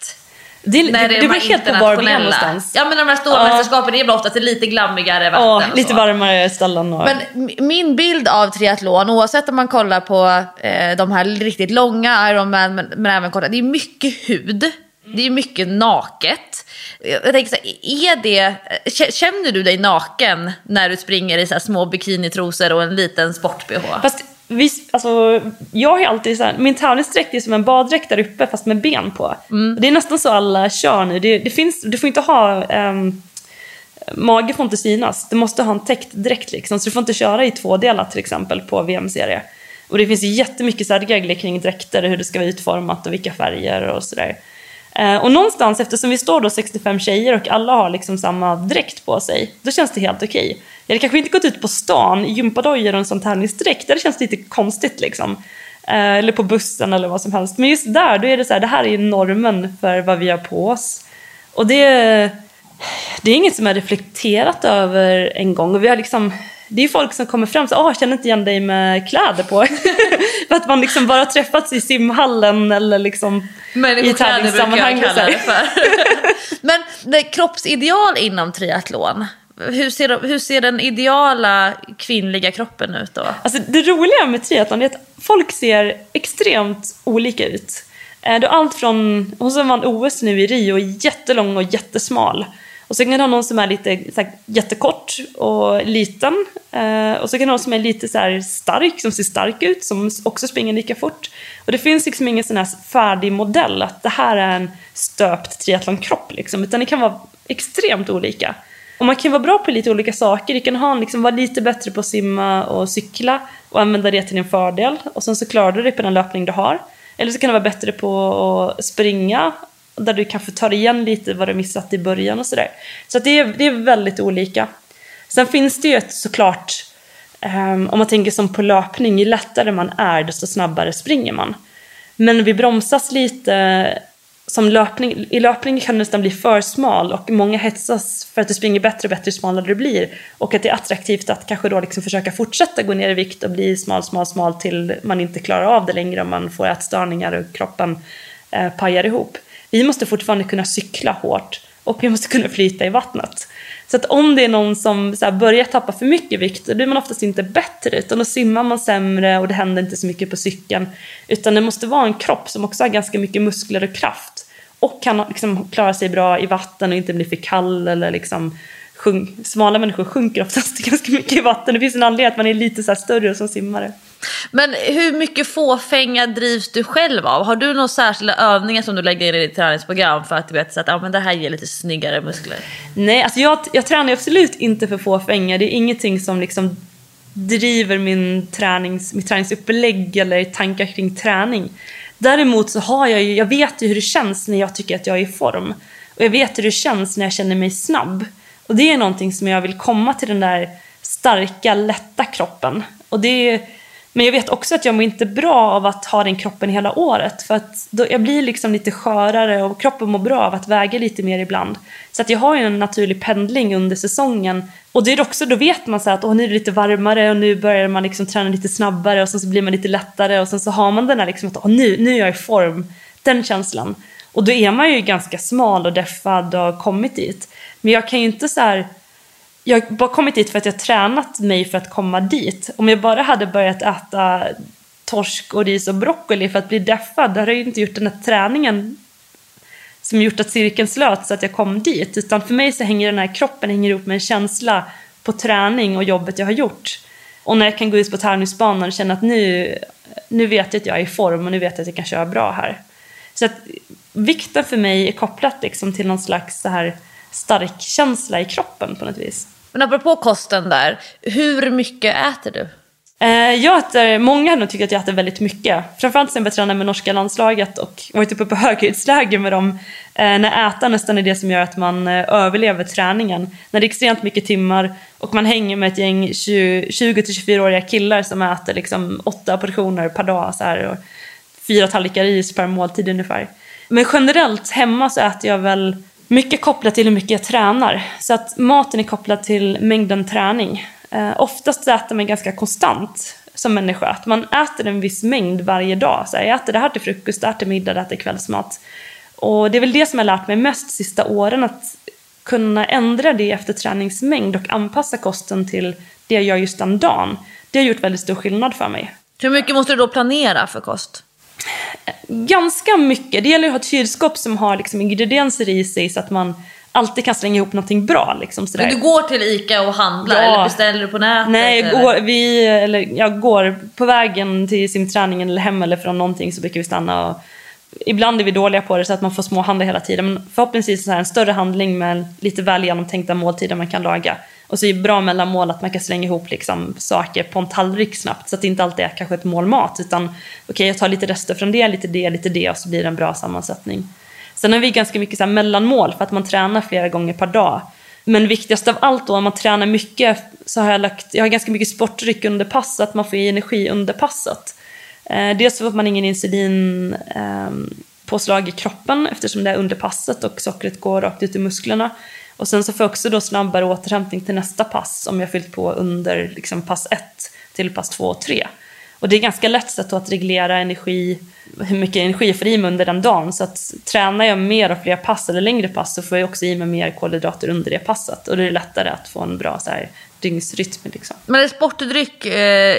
Det, det, det, det beror helt på var vi är någonstans. Ja men de här stora uh, mästerskapen är väl ofta till lite glammigare vatten. Ja, lite varmare ställen. Och... Men min bild av triathlon, oavsett om man kollar på eh, de här riktigt långa Ironman men, men även korta, det är mycket hud. Det är mycket naket. Jag tänker så här, är det, känner du dig naken när du springer i så små bikinitrosor och en liten sport-bh? Fast vi, alltså, jag har alltid så här, min tävlingsdräkt är som en baddräkt där uppe fast med ben på. Mm. Det är nästan så alla kör nu. Det, det finns, du får inte ha um, Mage får inte synas. Du måste ha en täckt dräkt liksom. Så du får inte köra i två delar till exempel på VM-serie. Och det finns jättemycket så här regler kring dräkter, hur det ska vara utformat och vilka färger och sådär. Eh, och någonstans, eftersom vi står då 65 tjejer och alla har liksom samma dräkt på sig, då känns det helt okej. Okay. Jag hade kanske inte gått ut på stan i gympadojor och en sån tävlingsdräkt, det känns lite konstigt liksom. Eh, eller på bussen eller vad som helst. Men just där, då är det så här, det här är normen för vad vi har på oss. Och det, det är inget som jag reflekterat över en gång. Och vi har liksom det är folk som kommer fram och säger, jag känner inte igen dig med kläder på. för att man liksom bara träffats i simhallen eller liksom i tävlingssammanhang. Men det kroppsideal inom triathlon, hur ser, hur ser den ideala kvinnliga kroppen ut då? Alltså, det roliga med triathlon är att folk ser extremt olika ut. Eh, du allt från, hon som vann OS nu i Rio, jättelång och jättesmal. Och så kan du ha någon som är lite så här, jättekort och liten. Eh, och så kan du ha någon som är lite så här, stark, som ser stark ut, som också springer lika fort. Och det finns liksom ingen sån här färdig modell, att det här är en stöpt triathlonkropp. Liksom, utan det kan vara extremt olika. Och man kan vara bra på lite olika saker. Du kan ha, liksom, vara lite bättre på att simma och cykla och använda det till din fördel. Och sen så klarar du dig på den löpning du har. Eller så kan du vara bättre på att springa där du kanske tar igen lite vad du missat i början och sådär. Så att det, är, det är väldigt olika. Sen finns det ju ett såklart, um, om man tänker som på löpning, ju lättare man är desto snabbare springer man. Men vi bromsas lite som löpning, i löpning kan du nästan bli för smal och många hetsas för att det springer bättre och bättre ju smalare det blir. Och att det är attraktivt att kanske då liksom försöka fortsätta gå ner i vikt och bli smal, smal, smal till man inte klarar av det längre och man får ätstörningar och kroppen eh, pajar ihop. Vi måste fortfarande kunna cykla hårt och vi måste kunna flyta i vattnet. Så att om det är någon som så börjar tappa för mycket vikt då blir man oftast inte bättre utan då simmar man sämre och det händer inte så mycket på cykeln. Utan det måste vara en kropp som också har ganska mycket muskler och kraft och kan liksom klara sig bra i vatten och inte bli för kall eller liksom sjunk, smala människor sjunker oftast ganska mycket i vatten. Det finns en anledning att man är lite så större som simmare. Men hur mycket fåfänga drivs du själv av? Har du några särskilda övningar som du lägger in i ditt träningsprogram för att du vet att ah, men det här ger lite snyggare muskler? Nej, alltså jag, jag tränar absolut inte för fåfänga. Det är ingenting som liksom driver min tränings, mitt träningsupplägg eller tankar kring träning. Däremot så har jag ju, jag vet ju hur det känns när jag tycker att jag är i form. Och jag vet hur det känns när jag känner mig snabb. Och det är någonting som jag vill komma till den där starka, lätta kroppen. Och det är, men jag vet också att jag mår inte bra av att ha den kroppen hela året. För att då, jag blir liksom lite skörare och kroppen mår bra av att väga lite mer ibland. Så att jag har ju en naturlig pendling under säsongen. Och det är också, då vet man så att åh, nu är det lite varmare och nu börjar man liksom träna lite snabbare och sen så blir man lite lättare och sen så har man den här liksom att åh, nu, nu är jag i form. Den känslan. Och då är man ju ganska smal och deffad och har kommit dit. Men jag kan ju inte så här, jag har bara kommit dit för att jag tränat mig för att komma dit. Om jag bara hade börjat äta torsk och ris och broccoli för att bli deffad, då hade jag ju inte gjort den här träningen som gjort att cirkeln slöt så att jag kom dit. Utan för mig så hänger den här kroppen hänger ihop med en känsla på träning och jobbet jag har gjort. Och när jag kan gå ut på tävlingsbanan och känna att nu, nu vet jag att jag är i form och nu vet jag att jag kan köra bra här. Så att vikten för mig är kopplat liksom till någon slags så här stark känsla i kroppen på något vis. Men apropå kosten där, hur mycket äter du? Eh, jag äter, många har nog tyckt att jag äter väldigt mycket. Framförallt sen jag tränade med norska landslaget och varit uppe på höghöjdsläger med dem. Eh, när äta nästan är det som gör att man eh, överlever träningen. När det är extremt mycket timmar och man hänger med ett gäng 20-24-åriga killar som äter liksom åtta portioner per dag så här, och fyra tallrikar ris per måltid ungefär. Men generellt hemma så äter jag väl mycket kopplat till hur mycket jag tränar. Så att maten är kopplad till mängden träning. Eh, oftast äter man ganska konstant som människa. Att man äter en viss mängd varje dag. Så här, jag äter det här till frukost, det här till middag, det här till kvällsmat. Och det är väl det som jag har lärt mig mest de sista åren. Att kunna ändra det efter träningsmängd och anpassa kosten till det jag gör just den dagen. Det har gjort väldigt stor skillnad för mig. Hur mycket måste du då planera för kost? Ganska mycket. Det gäller att ha ett kylskåp som har liksom ingredienser i sig så att man alltid kan slänga ihop någonting bra. Liksom, sådär. Men du går till ICA och handlar ja. eller beställer du på nätet? Nej, jag går, vi, eller, jag går på vägen till simträningen eller hem eller från någonting så brukar vi stanna och Ibland är vi dåliga på det så att man får småhandla hela tiden men förhoppningsvis så här en större handling med lite väl genomtänkta måltider man kan laga. Och så är det bra mellanmål att man kan slänga ihop liksom saker på en tallrik snabbt så att det inte alltid är kanske ett mål mat utan okej okay, jag tar lite rester från det, lite det, lite det och så blir det en bra sammansättning. Sen har vi ganska mycket så mellanmål för att man tränar flera gånger per dag. Men viktigast av allt då, om man tränar mycket så har jag lagt, jag har ganska mycket sportdryck under pass så att man får i energi under passet. Eh, dels så får man ingen insulin eh, påslag i kroppen eftersom det är under passet och sockret går rakt ut i musklerna. Och sen så får jag också då snabbare återhämtning till nästa pass om jag fyllt på under liksom, pass 1 till pass 2 och 3. Och det är ganska lätt sätt att reglera energi, hur mycket energi jag får i mig under den dagen. Så att tränar jag mer och fler pass eller längre pass så får jag också i mig mer kolhydrater under det passet. Och då är det lättare att få en bra så här, dygnsrytm. Liksom. Men är sportdryck, eh,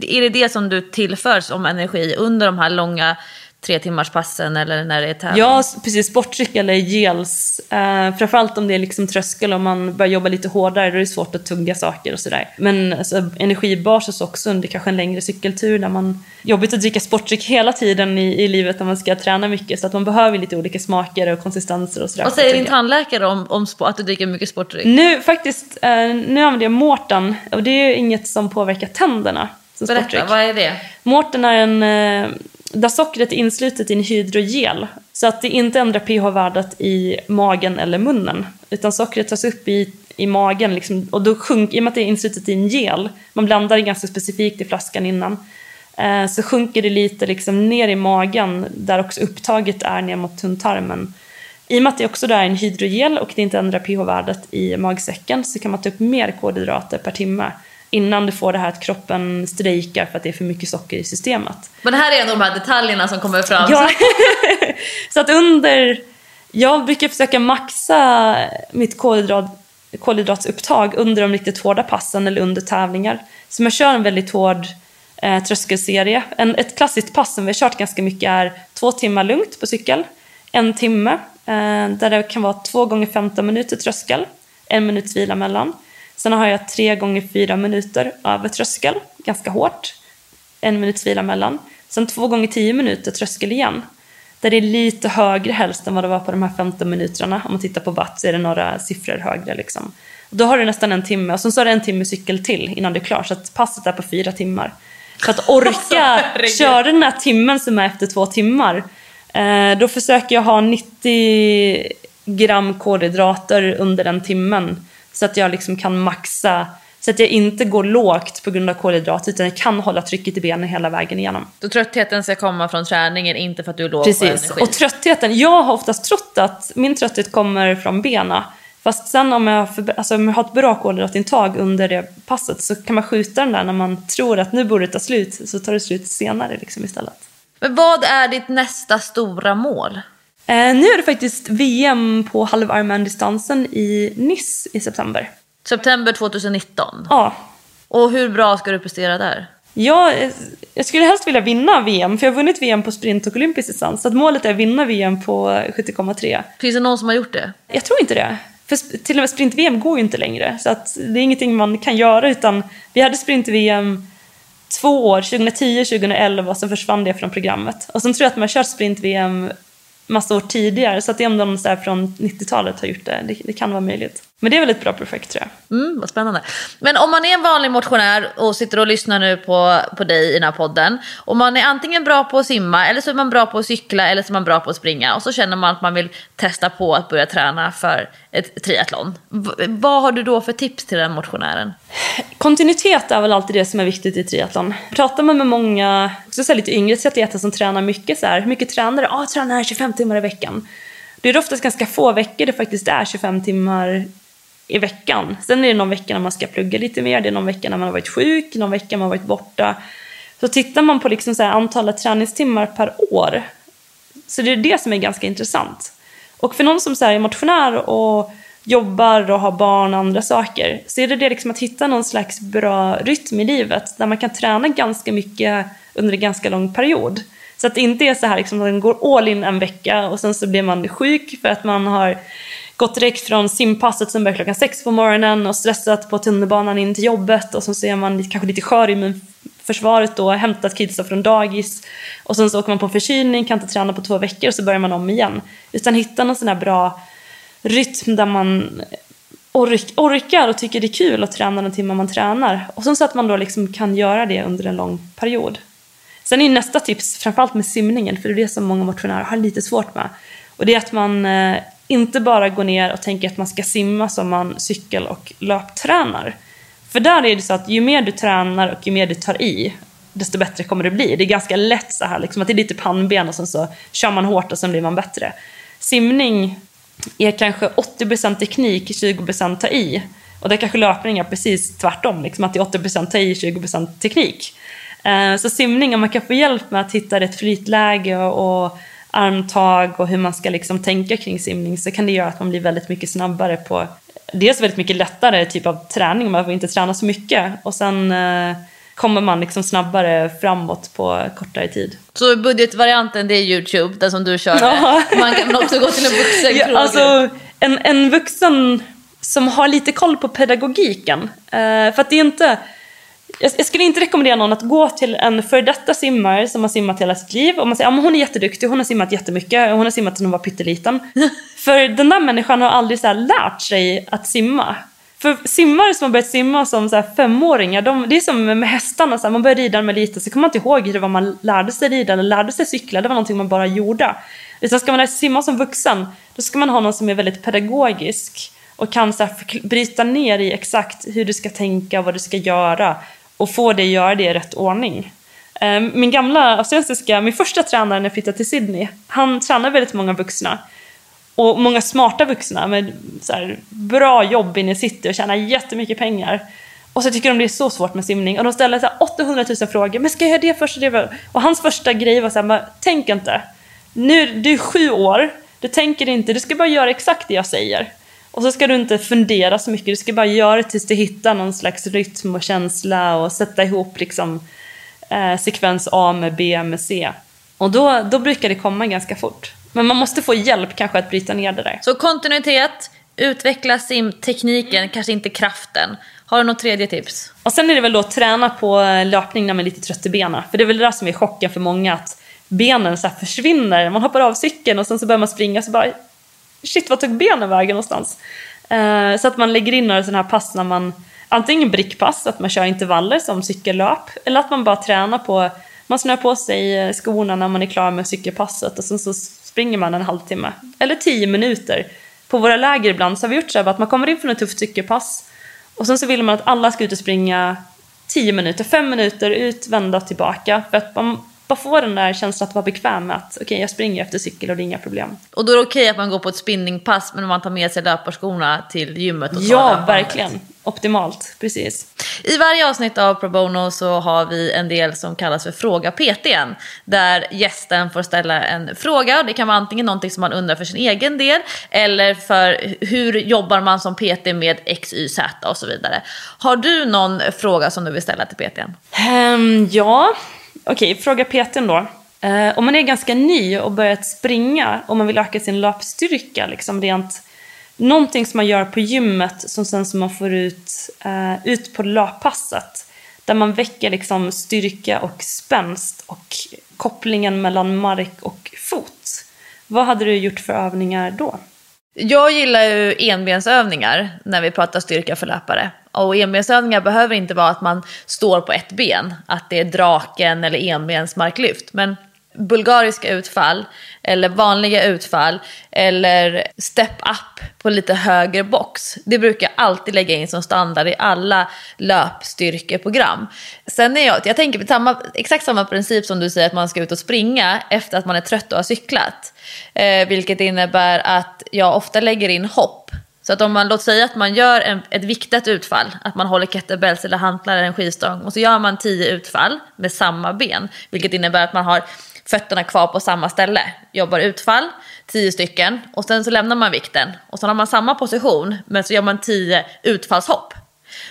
är det det som du tillförs som energi under de här långa tre timmars passen eller när det är tävling? Ja, precis. Sportdryck eller gels. Eh, framförallt om det är liksom tröskel och man börjar jobba lite hårdare, då är det svårt att tugga saker och sådär. Men alltså, energibasis också under kanske en längre cykeltur där man... Jobbigt att dricka sportdryck hela tiden i, i livet när man ska träna mycket så att man behöver lite olika smaker och konsistenser och sådär. Vad säger din tandläkare om, om att du dricker mycket sportdryck? Nu faktiskt, eh, nu använder jag Mårten och det är inget som påverkar tänderna. Berätta, vad är det? Mårten är en eh, där sockret är inslutet i en hydrogel. Så att det inte ändrar pH-värdet i magen eller munnen. Utan sockret tas upp i, i magen liksom, och då sjunker, i och med att det är inslutet i en gel, man blandar det ganska specifikt i flaskan innan, eh, så sjunker det lite liksom ner i magen där också upptaget är ner mot tunntarmen. I och med att det också är en hydrogel och det inte ändrar pH-värdet i magsäcken så kan man ta upp mer kolhydrater per timme innan du får det här att kroppen strejkar för att det är för mycket socker i systemet. Men det här är ändå de här detaljerna som kommer fram. Ja. så att under... Jag brukar försöka maxa mitt kolhydrat, kolhydratsupptag under de riktigt hårda passen eller under tävlingar. Så jag kör en väldigt hård eh, tröskelserie. En, ett klassiskt pass som vi har kört ganska mycket är två timmar lugnt på cykel, en timme eh, där det kan vara två gånger 15 minuter tröskel, en minuts vila mellan. Sen har jag tre gånger fyra minuter över tröskel, ganska hårt, en minuts vila mellan. Sen två gånger tio minuter tröskel igen. Där det är lite högre helst än vad det var på de här 15 minuterna. Om man tittar på watt så är det några siffror högre. Liksom. Då har du nästan en timme och sen så är det en timme cykel till innan du är klar. Så att passet är på fyra timmar. För att orka alltså, köra den här timmen som är efter två timmar. Eh, då försöker jag ha 90 gram kolhydrater under den timmen. Så att jag liksom kan maxa så att jag inte går lågt på grund av kolhydrat utan jag kan hålla trycket i benen hela vägen igenom. Så tröttheten ska komma från träningen, inte för att du är låg Precis. på energi? och tröttheten, jag har oftast trott att min trötthet kommer från benen. Fast sen om jag, alltså om jag har ett bra kolhydratintag under det passet så kan man skjuta den där när man tror att nu borde det ta slut, så tar det slut senare liksom istället. Men vad är ditt nästa stora mål? Eh, nu är det faktiskt VM på halv Ironman-distansen i Nice i september. September 2019? Ja. Och hur bra ska du prestera där? Ja, jag skulle helst vilja vinna VM, för jag har vunnit VM på sprint och olympisk distans. Så att målet är att vinna VM på 70,3. Finns det någon som har gjort det? Jag tror inte det. För till och med sprint-VM går ju inte längre. Så att det är ingenting man kan göra, utan vi hade sprint-VM två år, 2010 2011, och sen försvann det från programmet. Och sen tror jag att man har kört sprint-VM massa år tidigare. Så att det är om de så från 90-talet har gjort det. det. det. kan vara möjligt. Men det är väl ett bra projekt tror jag. Mm, vad spännande. Men om man är en vanlig motionär och sitter och lyssnar nu på, på dig i den här podden. Och man är antingen bra på att simma eller så är man bra på att cykla eller så är man bra på att springa. Och så känner man att man vill testa på att börja träna för ett triathlon. V vad har du då för tips till den motionären? Kontinuitet är väl alltid det som är viktigt i triathlon. Pratar man med många, också så lite yngre triatleter som tränar mycket så här, hur mycket tränar du? Ja, ah, tränar 25 timmar i veckan. Det är oftast ganska få veckor det faktiskt är 25 timmar i veckan. Sen är det någon vecka när man ska plugga lite mer, det är någon vecka när man har varit sjuk, någon vecka när man har varit borta. Så tittar man på liksom så antalet träningstimmar per år, så det är det som är ganska intressant. Och för någon som så är motionär och jobbar och har barn och andra saker, så är det det liksom att hitta någon slags bra rytm i livet där man kan träna ganska mycket under en ganska lång period. Så att det inte är så här liksom, att man går all in en vecka och sen så blir man sjuk för att man har gått direkt från simpasset som börjar klockan sex på morgonen och stressat på tunnelbanan in till jobbet och så är man kanske lite skör i försvaret då, hämtat kidsen från dagis och sen så åker man på förkylning, kan inte träna på två veckor och så börjar man om igen. Utan hitta någon sån här bra rytm där man ork orkar och tycker det är kul att träna den timme man tränar. Och sen så att man då liksom kan göra det under en lång period. Sen är nästa tips, framförallt med simningen, för det är det som många motionärer har lite svårt med. Och det är att man eh, inte bara gå ner och tänka att man ska simma som man cykel och löptränar. För där är det så att ju mer du tränar och ju mer du tar i, desto bättre kommer det bli. Det är ganska lätt så här, liksom, att det är lite pannben och sen så kör man hårt och sen blir man bättre. Simning är kanske 80% teknik, 20% ta i. Och det är kanske löpning är precis tvärtom, liksom, att det är 80% ta i, 20% teknik. Eh, så simning, om man kan få hjälp med att hitta rätt flytläge och armtag och hur man ska liksom tänka kring simning så kan det göra att man blir väldigt mycket snabbare på dels väldigt mycket lättare typ av träning, man behöver inte träna så mycket och sen eh, kommer man liksom snabbare framåt på kortare tid. Så budgetvarianten det är Youtube, den som du kör? Ja. Man kan också gå till en vuxen ja, alltså, en, en vuxen som har lite koll på pedagogiken. Eh, för att det är inte jag, skulle inte rekommendera någon att gå till en före detta simmare som har simmat hela sitt liv och man säger att ja, hon är jätteduktig, hon har simmat jättemycket, hon har simmat sedan hon var pytteliten. För den där människan har aldrig så lärt sig att simma. För simmare som har börjat simma som så femåringar, de, det är som med hästarna, så här, man börjar rida med lite så kommer man inte ihåg hur det var man lärde sig rida eller lärde sig cykla, det var någonting man bara gjorde. Utan ska man lära sig simma som vuxen, då ska man ha någon som är väldigt pedagogisk och kan så här, bryta ner i exakt hur du ska tänka, vad du ska göra och få dig att göra det i rätt ordning. Ehm, min gamla australiensiska, min första tränare när jag flyttade till Sydney, han tränade väldigt många vuxna. Och många smarta vuxna med så här, bra jobb inne i city och tjänar jättemycket pengar. Och så tycker de det är så svårt med simning. Och de ställer så här 800 000 frågor. Men ska jag göra det först? Och, det och hans första grej var så här, tänk inte. Nu, du är sju år, du tänker inte, du ska bara göra exakt det jag säger. Och så ska du inte fundera så mycket, du ska bara göra det tills du hittar någon slags rytm och känsla och sätta ihop liksom eh, sekvens A med B med C. Och då, då brukar det komma ganska fort. Men man måste få hjälp kanske att bryta ner det där. Så kontinuitet, utveckla simtekniken, kanske inte kraften. Har du något tredje tips? Och sen är det väl då att träna på löpning när man är lite trött i benen. För det är väl det där som är chocken för många, att benen så försvinner. Man hoppar av cykeln och sen så börjar man springa så bara shit vad tog benen vägen någonstans? Eh, så att man lägger in några sådana här pass när man antingen brickpass, att man kör intervaller som cykellöp, eller att man bara tränar på, man snör på sig eh, skorna när man är klar med cykelpasset och sen så springer man en halvtimme, eller tio minuter. På våra läger ibland så har vi gjort så här att man kommer in från ett tufft cykelpass och sen så vill man att alla ska ut och springa tio minuter, fem minuter ut, vända tillbaka. För att man bara får den där känslan att vara bekväm med att okej, jag springer efter cykel och det är inga problem. Och då är det okej att man går på ett spinningpass men man tar med sig löparskorna till gymmet och Ja, verkligen. Optimalt, precis. I varje avsnitt av Pro Bono så har vi en del som kallas för Fråga PTn. Där gästen får ställa en fråga. Det kan vara antingen någonting som man undrar för sin egen del eller för hur jobbar man som PT med X, Y, Z och så vidare. Har du någon fråga som du vill ställa till PTn? Ehm, ja, okej, fråga PTn då. Eh, om man är ganska ny och börjat springa och man vill öka sin löpstyrka, liksom rent någonting som man gör på gymmet som sen som man får ut, eh, ut på löppasset. Där man väcker liksom styrka och spänst och kopplingen mellan mark och fot. Vad hade du gjort för övningar då? Jag gillar ju enbensövningar när vi pratar styrka för löpare. Och enbensövningar behöver inte vara att man står på ett ben, att det är draken eller enbensmarklyft. Men bulgariska utfall, eller vanliga utfall, eller step up på lite högre box. Det brukar jag alltid lägga in som standard i alla löpstyrkeprogram. Sen är jag, jag tänker på samma, exakt samma princip som du säger att man ska ut och springa efter att man är trött och har cyklat. Eh, vilket innebär att jag ofta lägger in hopp. Så att om man, låt säga att man gör en, ett viktat utfall, att man håller kettlebells eller hantlar eller en skivstång och så gör man tio utfall med samma ben. Vilket innebär att man har fötterna kvar på samma ställe. Jobbar utfall, tio stycken och sen så lämnar man vikten. Och sen har man samma position men så gör man tio utfallshopp.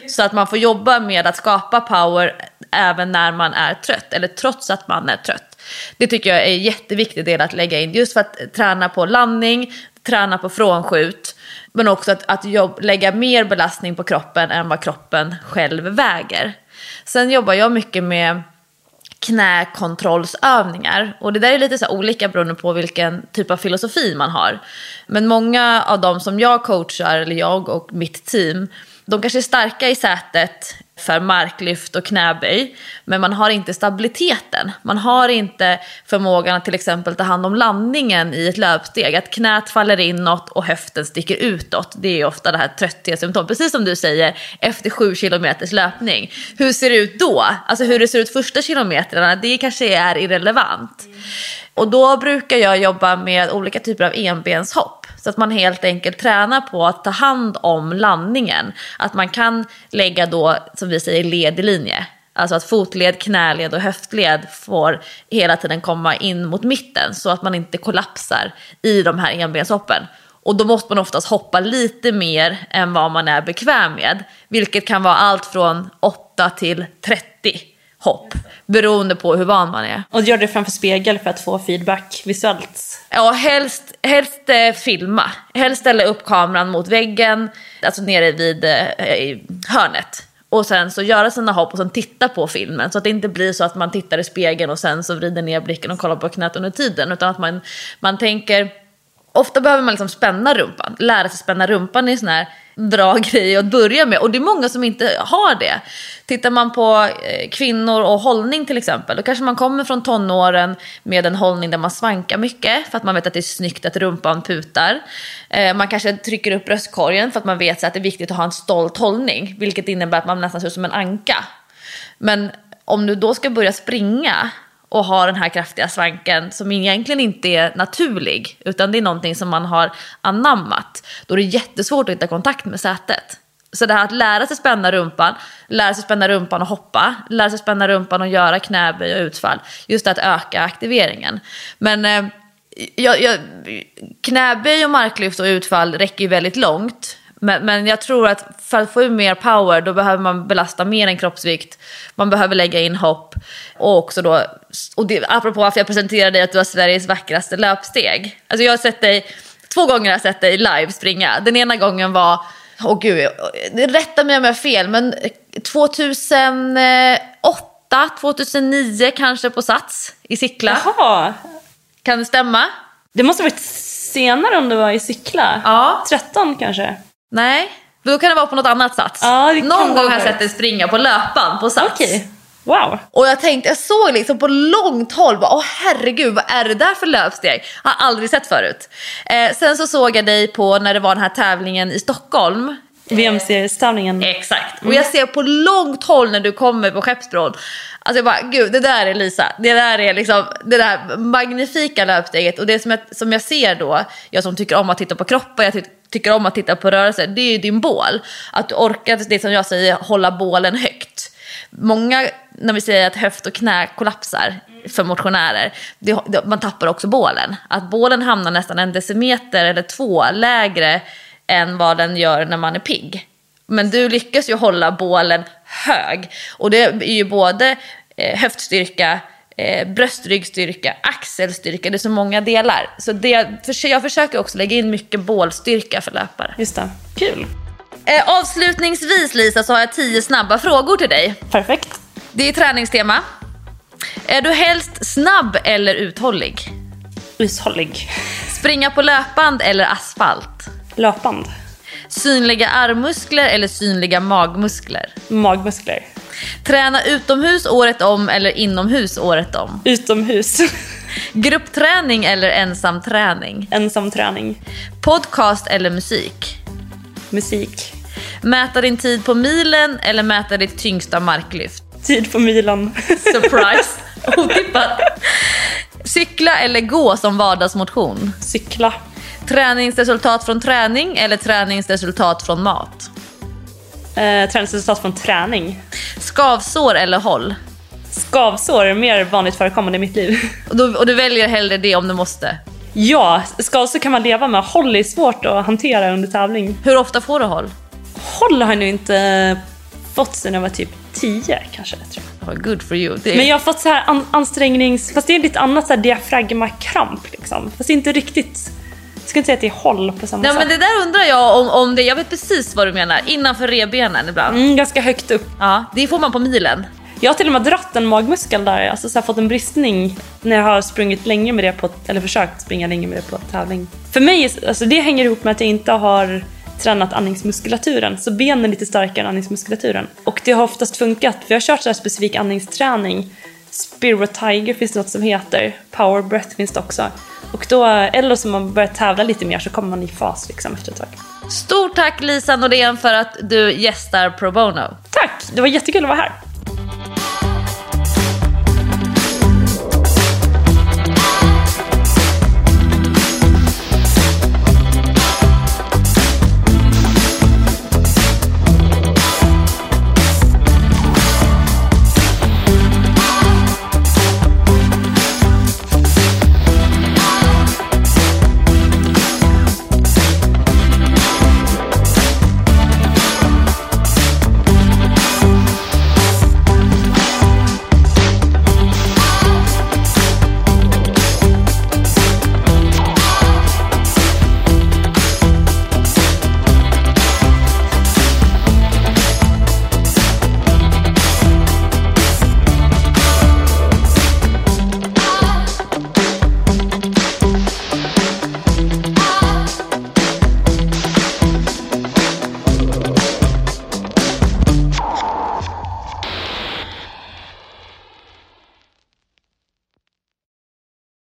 Så att man får jobba med att skapa power även när man är trött, eller trots att man är trött. Det tycker jag är en jätteviktig del att lägga in, just för att träna på landning, träna på frånskjut, men också att, att jobb, lägga mer belastning på kroppen än vad kroppen själv väger. Sen jobbar jag mycket med knäkontrollsövningar. Och det där är lite så här olika beroende på vilken typ av filosofi man har. Men många av dem som jag coachar, eller jag och mitt team, de kanske är starka i sätet för marklyft och knäböj, men man har inte stabiliteten. Man har inte förmågan att till exempel ta hand om landningen i ett löpsteg. Att knät faller inåt och höften sticker utåt. Det är ofta det här trötthetssymptom. Precis som du säger, efter sju kilometers löpning. Hur ser det ut då? Alltså hur det ser ut första kilometrarna, det kanske är irrelevant. Och då brukar jag jobba med olika typer av enbenshopp. Så att man helt enkelt tränar på att ta hand om landningen. Att man kan lägga då, som vi säger, led i linje. Alltså att fotled, knäled och höftled får hela tiden komma in mot mitten så att man inte kollapsar i de här enbenshoppen. Och då måste man oftast hoppa lite mer än vad man är bekväm med. Vilket kan vara allt från 8 till 30 hopp. Beroende på hur van man är. Och gör det framför spegel för att få feedback visuellt. Ja, helst, helst eh, filma. Helst ställa upp kameran mot väggen, alltså nere vid eh, hörnet. Och sen så göra sina hopp och sen titta på filmen. Så att det inte blir så att man tittar i spegeln och sen så vrider ner blicken och kollar på knät under tiden. Utan att man, man tänker... Ofta behöver man liksom spänna rumpan, lära sig spänna rumpan i sån här bra grej att börja med. Och det är många som inte har det. Tittar man på eh, kvinnor och hållning till exempel, då kanske man kommer från tonåren med en hållning där man svankar mycket för att man vet att det är snyggt att rumpan putar. Eh, man kanske trycker upp bröstkorgen för att man vet att det är viktigt att ha en stolt hållning, vilket innebär att man nästan ser ut som en anka. Men om du då ska börja springa och har den här kraftiga svanken som egentligen inte är naturlig utan det är någonting som man har anammat. Då är det jättesvårt att hitta kontakt med sätet. Så det här att lära sig spänna rumpan, lära sig spänna rumpan och hoppa, lära sig spänna rumpan och göra knäböj och utfall. Just det att öka aktiveringen. Men eh, jag, jag, knäböj och marklyft och utfall räcker ju väldigt långt. Men, men jag tror att för att få ut mer power då behöver man belasta mer än kroppsvikt. Man behöver lägga in hopp. Och också då, och det, apropå varför jag presenterade dig att du har Sveriges vackraste löpsteg. Alltså jag har sett dig, två gånger har jag sett dig live springa. Den ena gången var, åh oh gud, rätta mig om jag har fel, men 2008, 2009 kanske på Sats i Sickla. Jaha. Kan det stämma? Det måste ha varit senare om du var i Sickla. Ja. 13 kanske. Nej, då kan det vara på något annat Sats. Ja, Någon gång har jag sett dig springa på löpan på Sats. Okej. Wow. Och jag tänkte, jag såg liksom på långt håll, bara, åh herregud vad är det där för löpsteg? Har aldrig sett förut. Eh, sen så såg jag dig på när det var den här tävlingen i Stockholm. VM-seriestävlingen. Exakt. Och jag ser på långt håll när du kommer på Skeppsbron. Alltså jag bara, gud det där är Lisa. Det där är liksom det där magnifika löpsteget. Och det som jag, som jag ser då, jag som tycker om att titta på kroppar, jag ty tycker om att titta på rörelser, det är ju din bål. Att du orkar, det som jag säger, hålla bålen högt. Många, när vi säger att höft och knä kollapsar för motionärer, det, det, man tappar också bålen. Att bålen hamnar nästan en decimeter eller två lägre än vad den gör när man är pigg. Men du lyckas ju hålla bålen hög. Och det är ju både eh, höftstyrka, eh, bröstryggstyrka, axelstyrka. Det är så många delar. Så det, jag försöker också lägga in mycket bålstyrka för löpare. Just det. Kul. Eh, avslutningsvis Lisa så har jag tio snabba frågor till dig. Perfekt. Det är träningstema. Är du helst snabb eller uthållig? Uthållig. Springa på löpband eller asfalt? Löpband. Synliga armmuskler eller synliga magmuskler? Magmuskler. Träna utomhus året om eller inomhus året om? Utomhus. Gruppträning eller ensamträning? Ensamträning. Podcast eller musik? Musik. Mäta din tid på milen eller mäta ditt tyngsta marklyft? Tid på milen. Surprise! Otippat. Cykla eller gå som vardagsmotion? Cykla. Träningsresultat från träning eller träningsresultat från mat? Eh, träningsresultat från träning. Skavsår eller håll? Skavsår är mer vanligt förekommande i mitt liv. Och, då, och du väljer hellre det om du måste. Ja, skavsår kan man leva med. Håll är svårt att hantera under tävling. Hur ofta får du håll? Håll har jag nu inte fått sen jag var typ 10 kanske. Tror jag. Oh, good for you. Är... Men jag har fått så här an- ansträngnings... Fast det är lite annat så här diafragmakramp liksom. Fast det är inte riktigt... Jag ska inte säga att det är håll på samma Ja, sätt. men det där undrar jag om, om det, jag vet precis vad du menar, innanför revbenen ibland. Mm, ganska högt upp. Ja, det får man på milen. Jag har till och med dratt en magmuskel där, alltså så fått en bristning när jag har sprungit länge med det på, eller försökt springa länge med det på tävling. För mig, alltså det hänger ihop med att jag inte har tränat andningsmuskulaturen, så benen är lite starkare än andningsmuskulaturen. Och det har oftast funkat, för jag har kört så här specifik andningsträning. Spirit Tiger finns det något som heter, Power Breath finns det också. Och då, eller som man börjar tävla lite mer så kommer man i fas liksom efter ett tag. Stort tack Lisa Nordén för att du gästar Pro Bono. Tack! Det var jättekul att vara här.